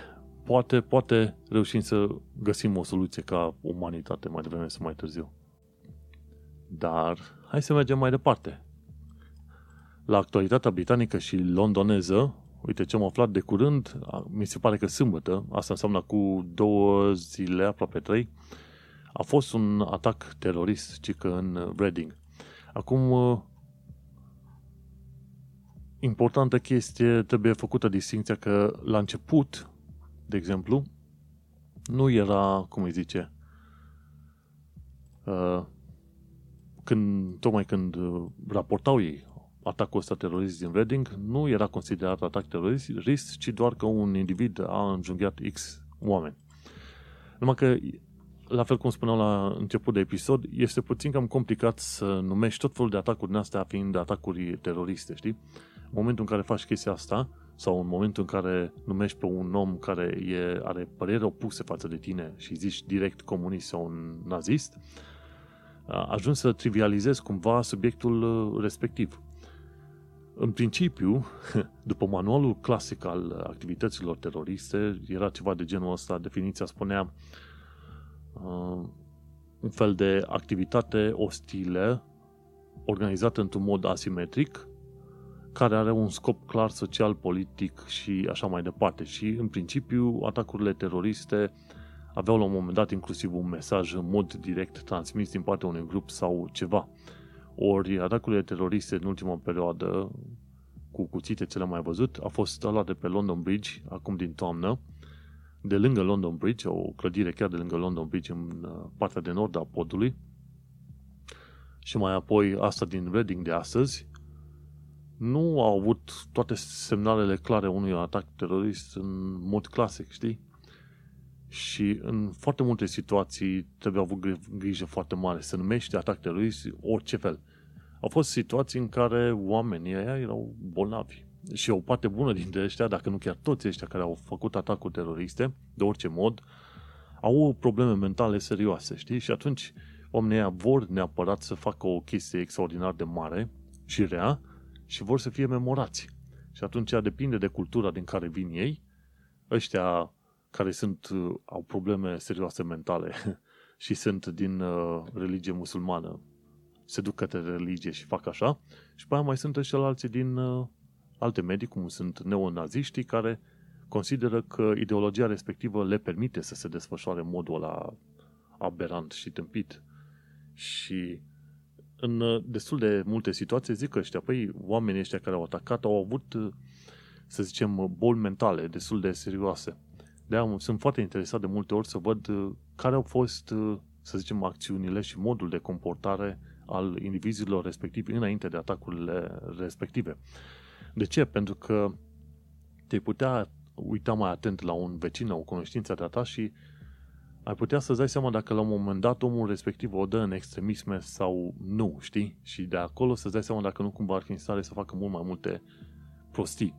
poate, poate reușim să găsim o soluție ca umanitate mai devreme sau mai târziu. Dar hai să mergem mai departe. La actualitatea britanică și londoneză, uite ce am aflat de curând, mi se pare că sâmbătă, asta înseamnă cu două zile, aproape trei, a fost un atac terorist, cică în Reading. Acum, importantă chestie, trebuie făcută distinția că la început, de exemplu, nu era, cum îi zice, uh, când, tocmai când raportau ei atacul ăsta terorist din Reading, nu era considerat atac terorist, ci doar că un individ a înjunghiat X oameni. Numai că, la fel cum spuneam la început de episod, este puțin cam complicat să numești tot felul de atacuri din astea fiind atacuri teroriste, știi? În momentul în care faci chestia asta, sau în momentul în care numești pe un om care e, are părere opuse față de tine și zici direct comunist sau un nazist, ajungi să trivializezi cumva subiectul uh, respectiv. În principiu, după manualul clasic al activităților teroriste, era ceva de genul ăsta, definiția spunea uh, un fel de activitate ostilă organizată într-un mod asimetric, care are un scop clar social, politic și așa mai departe. Și, în principiu, atacurile teroriste aveau la un moment dat inclusiv un mesaj în mod direct transmis din partea unui grup sau ceva. Ori atacurile teroriste în ultima perioadă, cu cuțite cele mai văzut, a fost luate pe London Bridge, acum din toamnă, de lângă London Bridge, o clădire chiar de lângă London Bridge, în uh, partea de nord a podului, și mai apoi asta din Reading de astăzi, nu au avut toate semnalele clare unui atac terorist în mod clasic, știi? Și în foarte multe situații trebuie avut grijă foarte mare să numești atac terorist orice fel. Au fost situații în care oamenii ăia erau bolnavi. Și o parte bună dintre ăștia, dacă nu chiar toți ăștia care au făcut atacuri teroriste, de orice mod, au probleme mentale serioase, știi? Și atunci oamenii ăia vor neapărat să facă o chestie extraordinar de mare și rea și vor să fie memorați. Și atunci depinde de cultura din care vin ei, ăștia care sunt, au probleme serioase mentale și sunt din uh, religie musulmană, se duc către religie și fac așa, și pe aia mai sunt ăștia alții din uh, alte medii, cum sunt neonaziștii, care consideră că ideologia respectivă le permite să se desfășoare în modul ăla aberant și tâmpit. Și în uh, destul de multe situații zic că ăștia, păi, oamenii ăștia care au atacat au avut, uh, să zicem, boli mentale destul de serioase. De sunt foarte interesat de multe ori să văd uh, care au fost, să zicem, acțiunile și modul de comportare al indivizilor respectivi înainte de atacurile respective. De ce? Pentru că te putea uita mai atent la un vecin, la o cunoștință de-a ta și ai putea să-ți dai seama dacă la un moment dat omul respectiv o dă în extremisme sau nu, știi? Și de acolo să-ți dai seama dacă nu cumva ar fi în stare să facă mult mai multe prostii.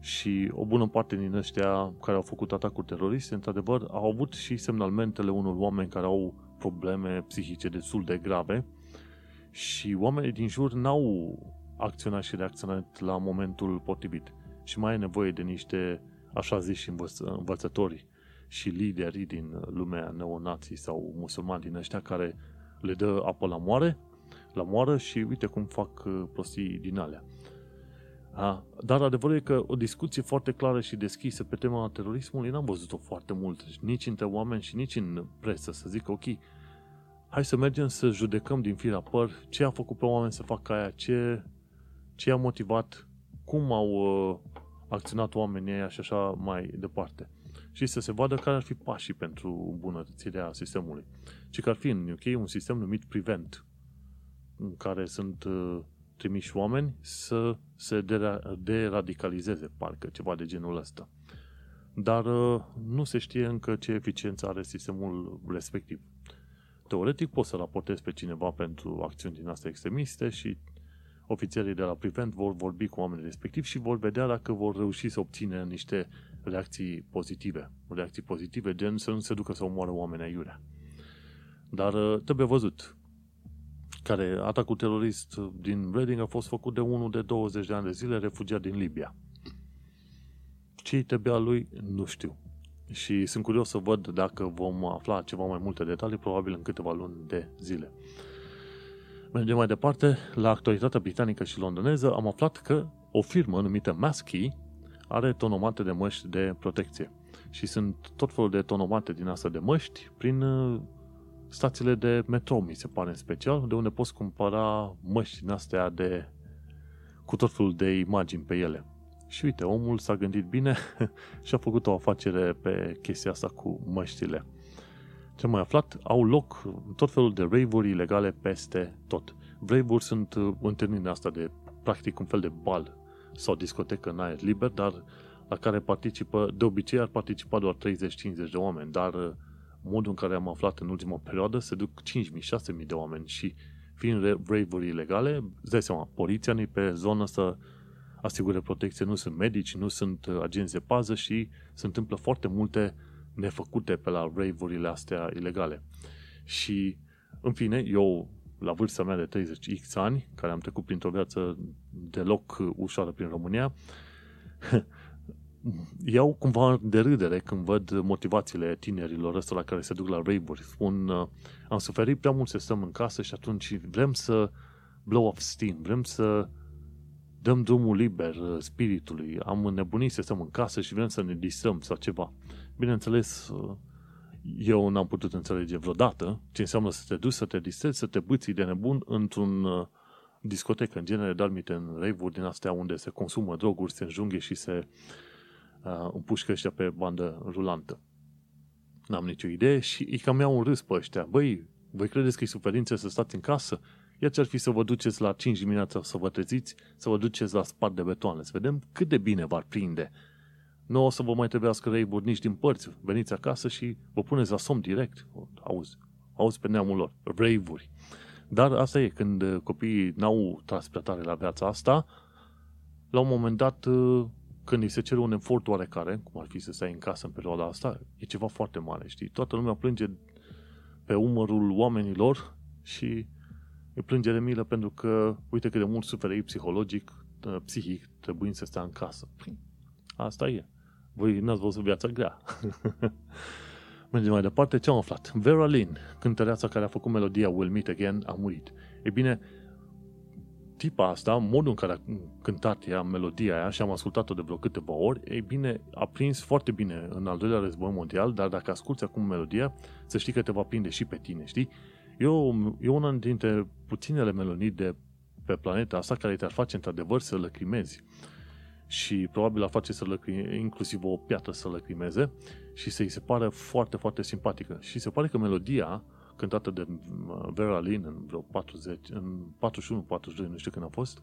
Și o bună parte din ăștia care au făcut atacuri teroriste, într-adevăr, au avut și semnalmentele unor oameni care au probleme psihice destul de grave și oamenii din jur n-au acționat și reacționat la momentul potrivit. Și mai e nevoie de niște, așa zis și învățători și liderii din lumea neonații sau musulmani din ăștia care le dă apă la moare, la moară și uite cum fac uh, prostii din alea. A, dar adevărul e că o discuție foarte clară și deschisă pe tema terorismului n-am văzut-o foarte mult, nici între oameni și nici în presă, să zic, ok, hai să mergem să judecăm din firea păr ce a făcut pe oameni să facă aia, ce, ce a motivat, cum au uh, acționat oamenii aia și așa mai departe și să se vadă care ar fi pașii pentru îmbunătățirea sistemului. Și că ar fi în UK un sistem numit Prevent. în care sunt uh, trimiși oameni să se deradicalizeze, parcă ceva de genul ăsta. Dar uh, nu se știe încă ce eficiență are sistemul respectiv. Teoretic poți să raportezi pe cineva pentru acțiuni din astea extremiste și ofițerii de la Prevent vor vorbi cu oamenii respectivi și vor vedea dacă vor reuși să obțină niște reacții pozitive. Reacții pozitive, gen să nu se ducă să omoară oameni aiurea. Dar uh, trebuie văzut care atacul terorist din Reading a fost făcut de unul de 20 de ani de zile, refugiat din Libia. Ce trebuia lui, nu știu. Și sunt curios să văd dacă vom afla ceva mai multe detalii, probabil în câteva luni de zile. Mergem mai departe, la actualitatea britanică și londoneză am aflat că o firmă numită Maskey are tonomate de măști de protecție. Și sunt tot felul de tonomate din asta de măști prin uh, stațiile de metro, mi se pare în special, de unde poți cumpăra măști din astea de, cu tot felul de imagini pe ele. Și uite, omul s-a gândit bine și a făcut o afacere pe chestia asta cu măștile. Ce mai aflat? Au loc tot felul de rave-uri ilegale peste tot. Rave-uri sunt uh, întâlniri asta de practic un fel de bal sau discotecă în aer liber, dar la care participă, de obicei ar participa doar 30-50 de oameni, dar uh, modul în care am aflat în ultima perioadă se duc 5.000-6.000 de oameni și fiind rave-uri ilegale, îți dai seama, poliția nu pe zonă să asigure protecție, nu sunt medici, nu sunt uh, agenți de pază și se întâmplă foarte multe nefăcute pe la rave-urile astea ilegale. Și, în fine, eu, la vârsta mea de 30x ani, care am trecut printr-o viață deloc ușoară prin România, iau cumva de râdere când văd motivațiile tinerilor ăsta la care se duc la rave-uri. Spun, uh, am suferit prea mult să stăm în casă și atunci vrem să blow off steam, vrem să dăm drumul liber uh, spiritului, am înnebunit să stăm în casă și vrem să ne distrăm sau ceva. Bineînțeles, uh, eu n-am putut înțelege vreodată ce înseamnă să te duci, să te distrezi, să te bâții de nebun într-un discotecă, în genere, dar în rave din astea unde se consumă droguri, se înjunghe și se uh, împușcă ăștia pe bandă rulantă. N-am nicio idee și îi cam iau un râs pe ăștia. Băi, voi credeți că e suferință să stați în casă? Ia ce-ar fi să vă duceți la 5 dimineața să vă treziți, să vă duceți la spart de betoane, să vedem cât de bine v-ar prinde. Nu o să vă mai trebuiască reiburi nici din părți. Veniți acasă și vă puneți la somn direct. Auzi, auzi pe neamul lor. Rave-uri. Dar asta e, când copiii n-au tras prea tare la viața asta, la un moment dat când îi se cere un efort oarecare, cum ar fi să stai în casă în perioada asta, e ceva foarte mare, știi? Toată lumea plânge pe umărul oamenilor și îi plânge de milă pentru că uite cât de mult suferă ei psihologic, ă, psihic, trebuind să stea în casă. Păi, asta e. Voi n-ați văzut viața grea. Mergem mai departe. Ce am aflat? Vera Lynn, cântăreața care a făcut melodia Will Meet Again, a murit. E bine, tipa asta, modul în care a cântat ea melodia aia și am ascultat-o de vreo câteva ori, ei bine, a prins foarte bine în al doilea război mondial, dar dacă asculti acum melodia, să știi că te va prinde și pe tine, știi? Eu, e una dintre puținele melodii de pe planeta asta care te-ar face într-adevăr să lăcrimezi. Și probabil a face să lăcrime, inclusiv o piatră să lăcrimeze și să-i se pară foarte, foarte simpatică. Și se pare că melodia cântată de uh, Vera Lynn în vreo 40, în 41, 42, nu știu când a fost,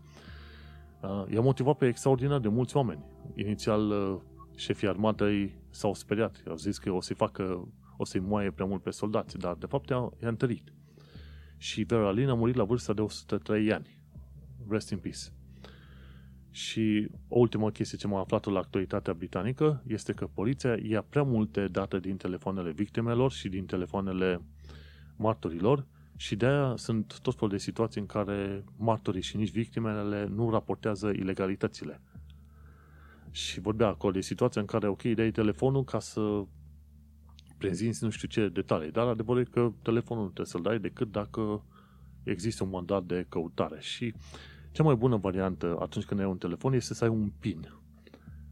uh, i-a motivat pe extraordinar de mulți oameni. Inițial, uh, șefii armatei s-au speriat, au zis că o să-i facă, o să-i moaie prea mult pe soldați, dar de fapt i-a, i-a întărit. Și Vera Lynn a murit la vârsta de 103 ani. Rest in peace. Și o ultimă chestie ce m-a aflat la actualitatea britanică este că poliția ia prea multe date din telefoanele victimelor și din telefoanele martorilor și de aia sunt tot felul de situații în care martorii și nici victimele nu raportează ilegalitățile. Și vorbea acolo de situația în care, ok, dai telefonul ca să prezinți nu știu ce detalii, dar adevărul e că telefonul nu trebuie să-l dai decât dacă există un mandat de căutare. Și cea mai bună variantă atunci când ai un telefon este să ai un PIN.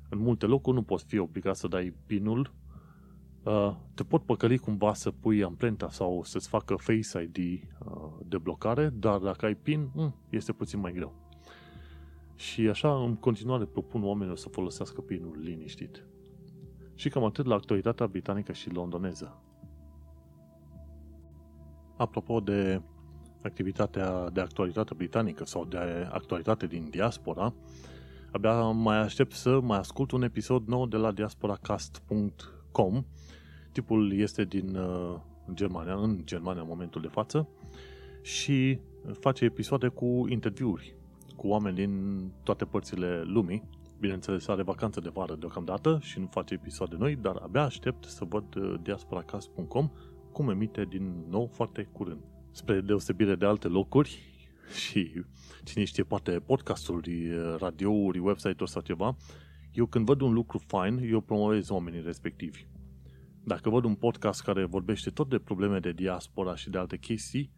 În multe locuri nu poți fi obligat să dai PIN-ul Uh, te pot păcăli cumva să pui amprenta sau să-ți facă Face ID uh, de blocare, dar dacă ai PIN, mm, este puțin mai greu. Și așa, în continuare, propun oamenilor să folosească PIN-ul liniștit. Și cam atât la actualitatea britanică și londoneză. Apropo de activitatea de actualitate britanică sau de actualitate din diaspora, abia mai aștept să mai ascult un episod nou de la diasporacast.com. Tipul este din uh, Germania, în Germania în momentul de față și face episoade cu interviuri cu oameni din toate părțile lumii. Bineînțeles, are vacanță de vară deocamdată și nu face episoade noi, dar abia aștept să văd uh, diasporacast.com cum emite din nou foarte curând. Spre deosebire de alte locuri și cine știe, poate podcasturi, uh, radiouri, website-uri sau ceva, eu când văd un lucru fain, eu promovez oamenii respectivi. Dacă văd un podcast care vorbește tot de probleme de diaspora și de alte chestii,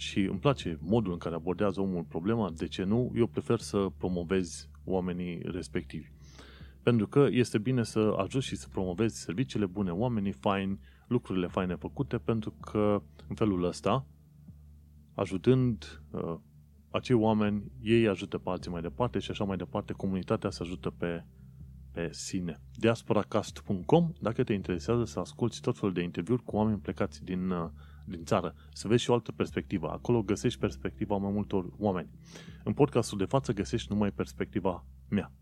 și îmi place modul în care abordează omul problema, de ce nu, eu prefer să promovez oamenii respectivi. Pentru că este bine să ajuți și să promovezi serviciile bune, oamenii faini, lucrurile faine făcute, pentru că în felul ăsta, ajutând uh, acei oameni, ei ajută pe alții mai departe și așa mai departe, comunitatea se ajută pe, pe sine. diasporacast.com dacă te interesează să asculti tot felul de interviuri cu oameni plecați din uh, din țară, să vezi și o altă perspectivă. Acolo găsești perspectiva mai multor oameni. În podcastul de față găsești numai perspectiva mea.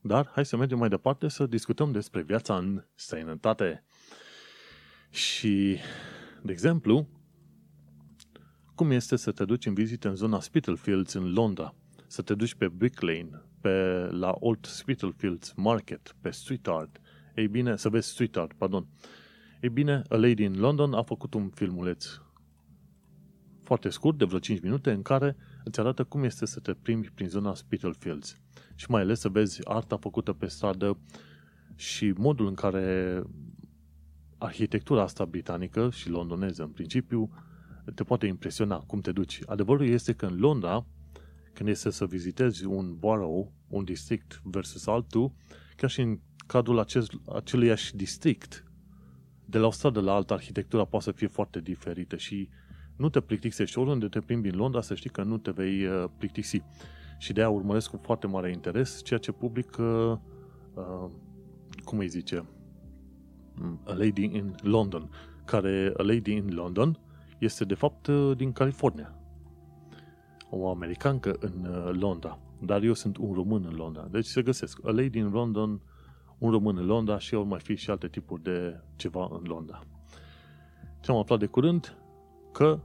Dar hai să mergem mai departe să discutăm despre viața în străinătate. Și, de exemplu, cum este să te duci în vizită în zona Spitalfields în Londra, să te duci pe Brick Lane, pe, la Old Spitalfields Market, pe Street Art, ei bine, să vezi Street Art, pardon, ei bine, A Lady in London a făcut un filmuleț foarte scurt, de vreo 5 minute, în care îți arată cum este să te primi prin zona Spitalfields. Și mai ales să vezi arta făcută pe stradă și modul în care arhitectura asta britanică și londoneză, în principiu, te poate impresiona cum te duci. Adevărul este că în Londra, când este să vizitezi un borough, un district versus altul, chiar și în cadrul acest, aceluiași district, de la o stradă la alta, arhitectura poate să fie foarte diferită și nu te plictisești. Oriunde te plimbi în Londra, să știi că nu te vei uh, plictisi. Și de aia urmăresc cu foarte mare interes ceea ce publică, uh, cum îi zice, mm, A Lady in London, care A Lady in London este de fapt uh, din California. O americancă în uh, Londra, dar eu sunt un român în Londra. Deci se găsesc A Lady in London un român în Londra și au mai fi și alte tipuri de ceva în Londra. Ce am aflat de curând? Că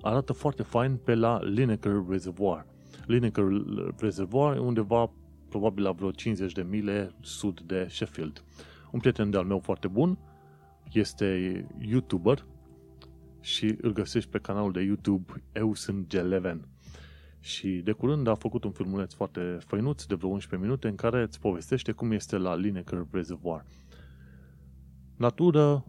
arată foarte fain pe la Lineker Reservoir. Lineker Reservoir undeva probabil la vreo 50 de mile sud de Sheffield. Un prieten de-al meu foarte bun este YouTuber și îl găsești pe canalul de YouTube Eu sunt Geleven. Și de curând a făcut un filmuleț foarte făinuț, de vreo 11 minute, în care îți povestește cum este la Lineker Reservoir. Natură,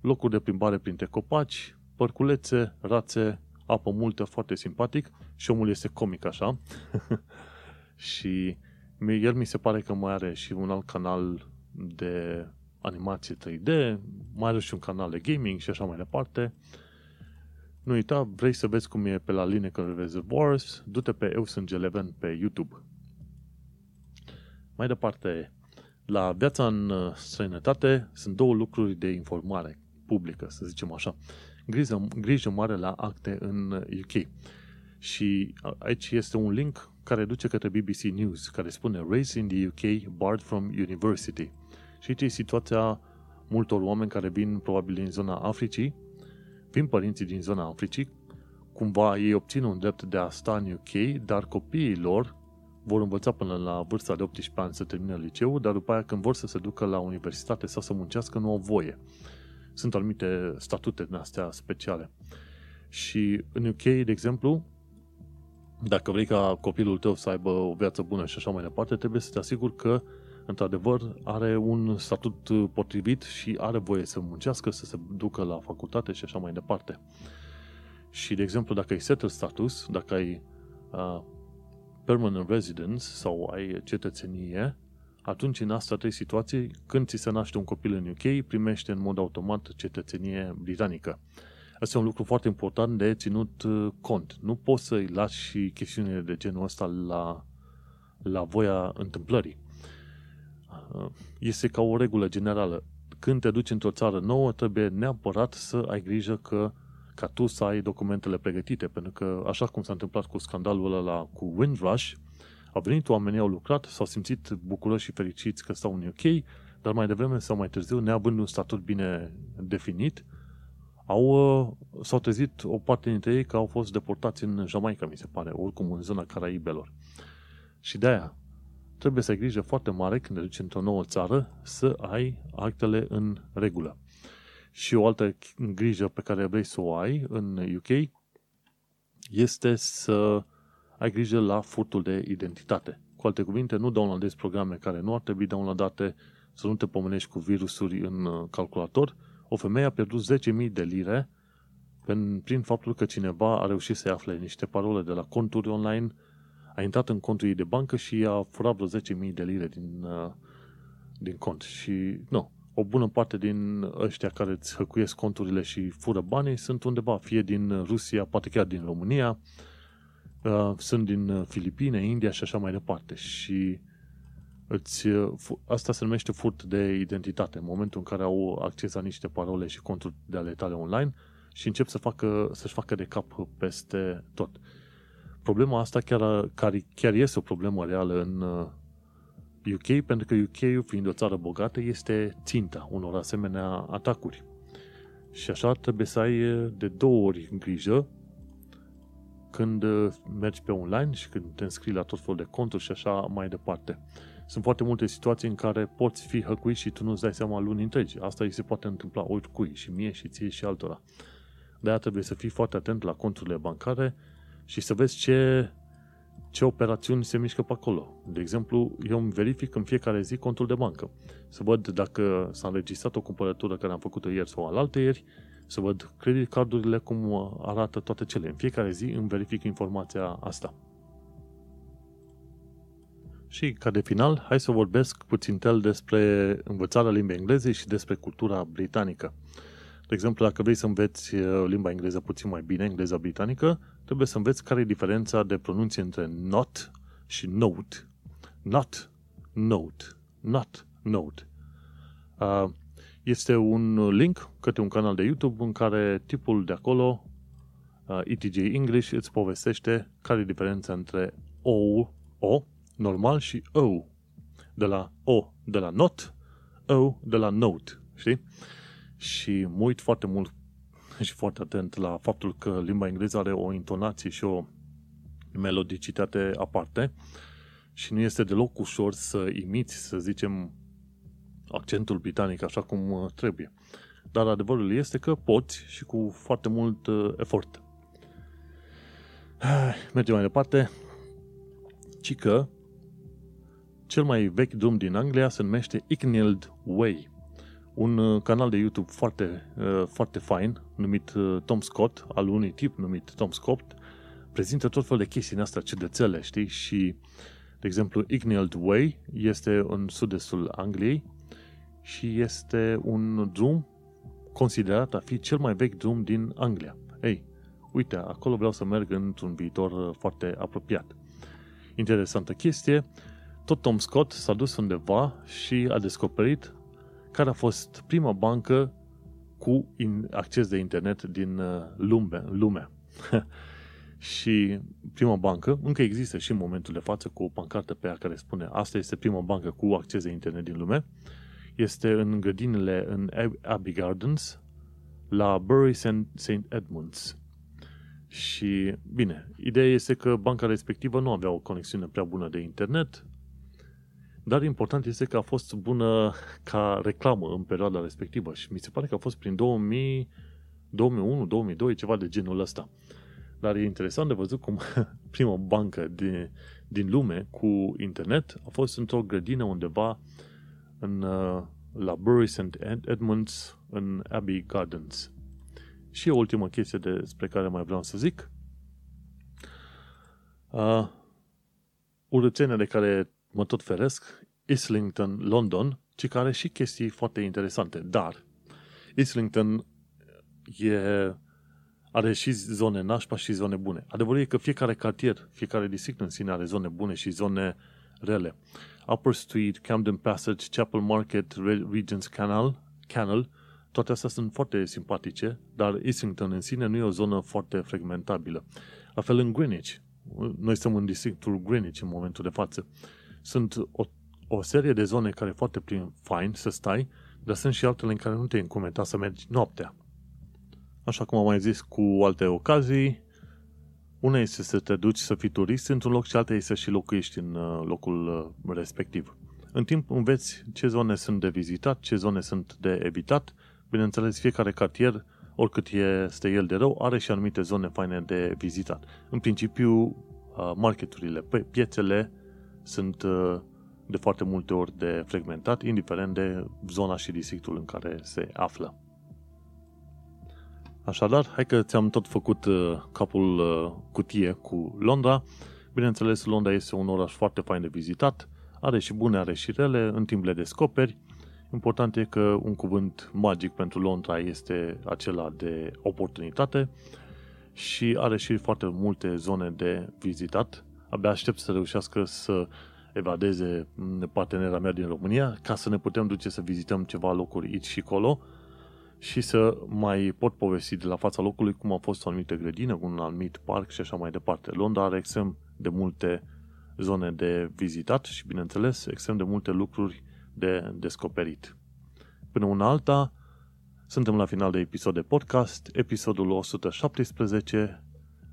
locuri de plimbare printre copaci, părculețe, rațe, apă multă, foarte simpatic și omul este comic așa. și el mi se pare că mai are și un alt canal de animație 3D, mai are și un canal de gaming și așa mai departe. Nu uita, vrei să vezi cum e pe la Lineker Reservoirs, du-te pe Eu sunt Geleven pe YouTube. Mai departe, la viața în uh, străinătate sunt două lucruri de informare publică, să zicem așa. Grijă, grijă mare la acte în UK. Uh, Și aici este un link care duce către BBC News, care spune Race in the UK barred from university. Și aici e situația multor oameni care vin probabil din zona Africii vin părinții din zona Africii, cumva ei obțin un drept de a sta în UK, dar copiii lor vor învăța până la vârsta de 18 ani să termine liceul, dar după aia când vor să se ducă la universitate sau să muncească, nu au voie. Sunt anumite statute din astea speciale. Și în UK, de exemplu, dacă vrei ca copilul tău să aibă o viață bună și așa mai departe, trebuie să te asiguri că într-adevăr, are un statut uh, potrivit și are voie să muncească, să se ducă la facultate și așa mai departe. Și, de exemplu, dacă ai settled status, dacă ai uh, permanent residence sau ai cetățenie, atunci în astea trei situații, când ți se naște un copil în UK, primește în mod automat cetățenie britanică. Asta e un lucru foarte important de ținut uh, cont. Nu poți să-i lași și chestiunile de genul ăsta la, la voia întâmplării este ca o regulă generală. Când te duci într-o țară nouă, trebuie neapărat să ai grijă că ca tu să ai documentele pregătite, pentru că așa cum s-a întâmplat cu scandalul ăla cu Windrush, au venit oamenii, au lucrat, s-au simțit bucuroși și fericiți că stau în UK, dar mai devreme sau mai târziu, neavând un statut bine definit, au, uh, s-au trezit o parte dintre ei că au fost deportați în Jamaica, mi se pare, oricum în zona Caraibelor. Și de aia trebuie să ai grijă foarte mare când te duci într-o nouă țară să ai actele în regulă. Și o altă grijă pe care vrei să o ai în UK este să ai grijă la furtul de identitate. Cu alte cuvinte, nu downloadezi programe care nu ar trebui downloadate, să nu te pomenești cu virusuri în uh, calculator. O femeie a pierdut 10.000 de lire prin faptul că cineva a reușit să afle niște parole de la conturi online, a intrat în contul ei de bancă și a furat vreo 10.000 de lire din, uh, din cont. Și nu, o bună parte din ăștia care îți hăcuiesc conturile și fură banii sunt undeva, fie din Rusia, poate chiar din România, uh, sunt din Filipine, India și așa mai departe. Și îți, uh, asta se numește furt de identitate, în momentul în care au acces la niște parole și conturi de ale tale online și încep să facă, să-și facă de cap peste tot. Problema asta chiar, chiar, chiar este o problemă reală în UK, uh, pentru că UK, fiind o țară bogată, este ținta unor asemenea atacuri. Și așa trebuie să ai uh, de două ori grijă când mergi pe online și când te înscrii la tot felul de conturi și așa mai departe. Sunt foarte multe situații în care poți fi hăcuit și tu nu-ți dai seama luni întregi. Asta îi se poate întâmpla oricui, și mie, și ție, și altora. De-aia trebuie să fii foarte atent la conturile bancare și să vezi ce, ce operațiuni se mișcă pe acolo. De exemplu, eu îmi verific în fiecare zi contul de bancă. Să văd dacă s-a înregistrat o cumpărătură care am făcut-o ieri sau alaltă ieri, să văd credit cardurile cum arată toate cele. În fiecare zi îmi verific informația asta. Și ca de final, hai să vorbesc puțin tel despre învățarea limbii engleze și despre cultura britanică. De exemplu, dacă vrei să înveți uh, limba engleză puțin mai bine, engleza britanică, trebuie să înveți care e diferența de pronunție între not și note. Not, note, not, note. Uh, este un link către un canal de YouTube în care tipul de acolo, uh, ETJ English, îți povestește care e diferența între O, O, normal și O. De la O, de la not, O, de la note, știi? Și mă uit foarte mult și foarte atent la faptul că limba engleză are o intonație și o melodicitate aparte și nu este deloc ușor să imiți, să zicem, accentul britanic așa cum uh, trebuie. Dar adevărul este că poți și cu foarte mult uh, efort. Mergem mai departe. Ci că cel mai vechi drum din Anglia se numește Icknield Way. Un uh, canal de YouTube foarte, uh, foarte fain, numit uh, Tom Scott, al unui tip numit Tom Scott, prezintă tot felul de chestii în astea, cedețele, știi? Și, de exemplu, Icknield Way este în sud-estul Angliei și este un drum considerat a fi cel mai vechi drum din Anglia. Ei, uite, acolo vreau să merg într-un viitor foarte apropiat. Interesantă chestie, tot Tom Scott s-a dus undeva și a descoperit care a fost prima bancă cu acces de internet din uh, lume. lume. și prima bancă, încă există și în momentul de față cu o pancartă pe ea care spune asta este prima bancă cu acces de internet din lume, este în grădinile în Abbey Gardens la Bury St. Edmunds. Și, bine, ideea este că banca respectivă nu avea o conexiune prea bună de internet, dar important este că a fost bună ca reclamă în perioada respectivă și mi se pare că a fost prin 2000, 2001, 2002, ceva de genul ăsta. Dar e interesant de văzut cum prima bancă din, din lume cu internet a fost într-o grădină undeva în, uh, la Bury St. Edmunds în Abbey Gardens. Și o ultimă chestie despre care mai vreau să zic. Uh, urățenia de care mă tot feresc, Islington, London, ci care are și chestii foarte interesante. Dar Islington e, are și zone nașpa și zone bune. Adevărul e că fiecare cartier, fiecare district în sine are zone bune și zone rele. Upper Street, Camden Passage, Chapel Market, Regent's Canal, Canal toate astea sunt foarte simpatice, dar Islington în sine nu e o zonă foarte frecventabilă. La fel în Greenwich. Noi suntem în districtul Greenwich în momentul de față. Sunt o, o serie de zone care e foarte plin, fain să stai, dar sunt și altele în care nu te încumeta să mergi noaptea. Așa cum am mai zis cu alte ocazii, una este să te duci să fii turist într-un loc și alta este să și locuiești în uh, locul uh, respectiv. În timp înveți ce zone sunt de vizitat, ce zone sunt de evitat. Bineînțeles, fiecare cartier, oricât este el de rău, are și anumite zone faine de vizitat. În principiu, uh, marketurile, piețele sunt de foarte multe ori de fragmentat, indiferent de zona și districtul în care se află. Așadar, hai că ți-am tot făcut uh, capul uh, cutie cu Londra. Bineînțeles, Londra este un oraș foarte fain de vizitat, are și bune, are și rele, în timp le descoperi. Important e că un cuvânt magic pentru Londra este acela de oportunitate și are și foarte multe zone de vizitat. Abia aștept să reușească să evadeze partenera mea din România ca să ne putem duce să vizităm ceva locuri aici și acolo și să mai pot povesti de la fața locului cum a fost o anumită grădină, un anumit parc și așa mai departe. Londra are extrem de multe zone de vizitat și, bineînțeles, extrem de multe lucruri de descoperit. Până una alta, suntem la final de episod de podcast, episodul 117,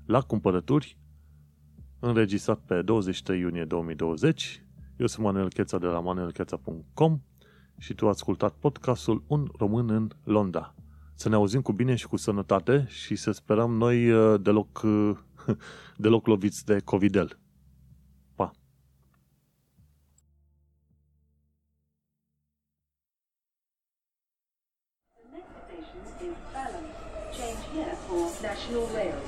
la cumpărături, înregistrat pe 23 iunie 2020. Eu sunt Manuel Cheța de la manuelcheța.com și tu ai ascultat podcastul Un Român în Londra. Să ne auzim cu bine și cu sănătate și să sperăm noi uh, deloc, uh, deloc loviți de Covidel. Pa! The next station is Balham. Change here for National Rail Service.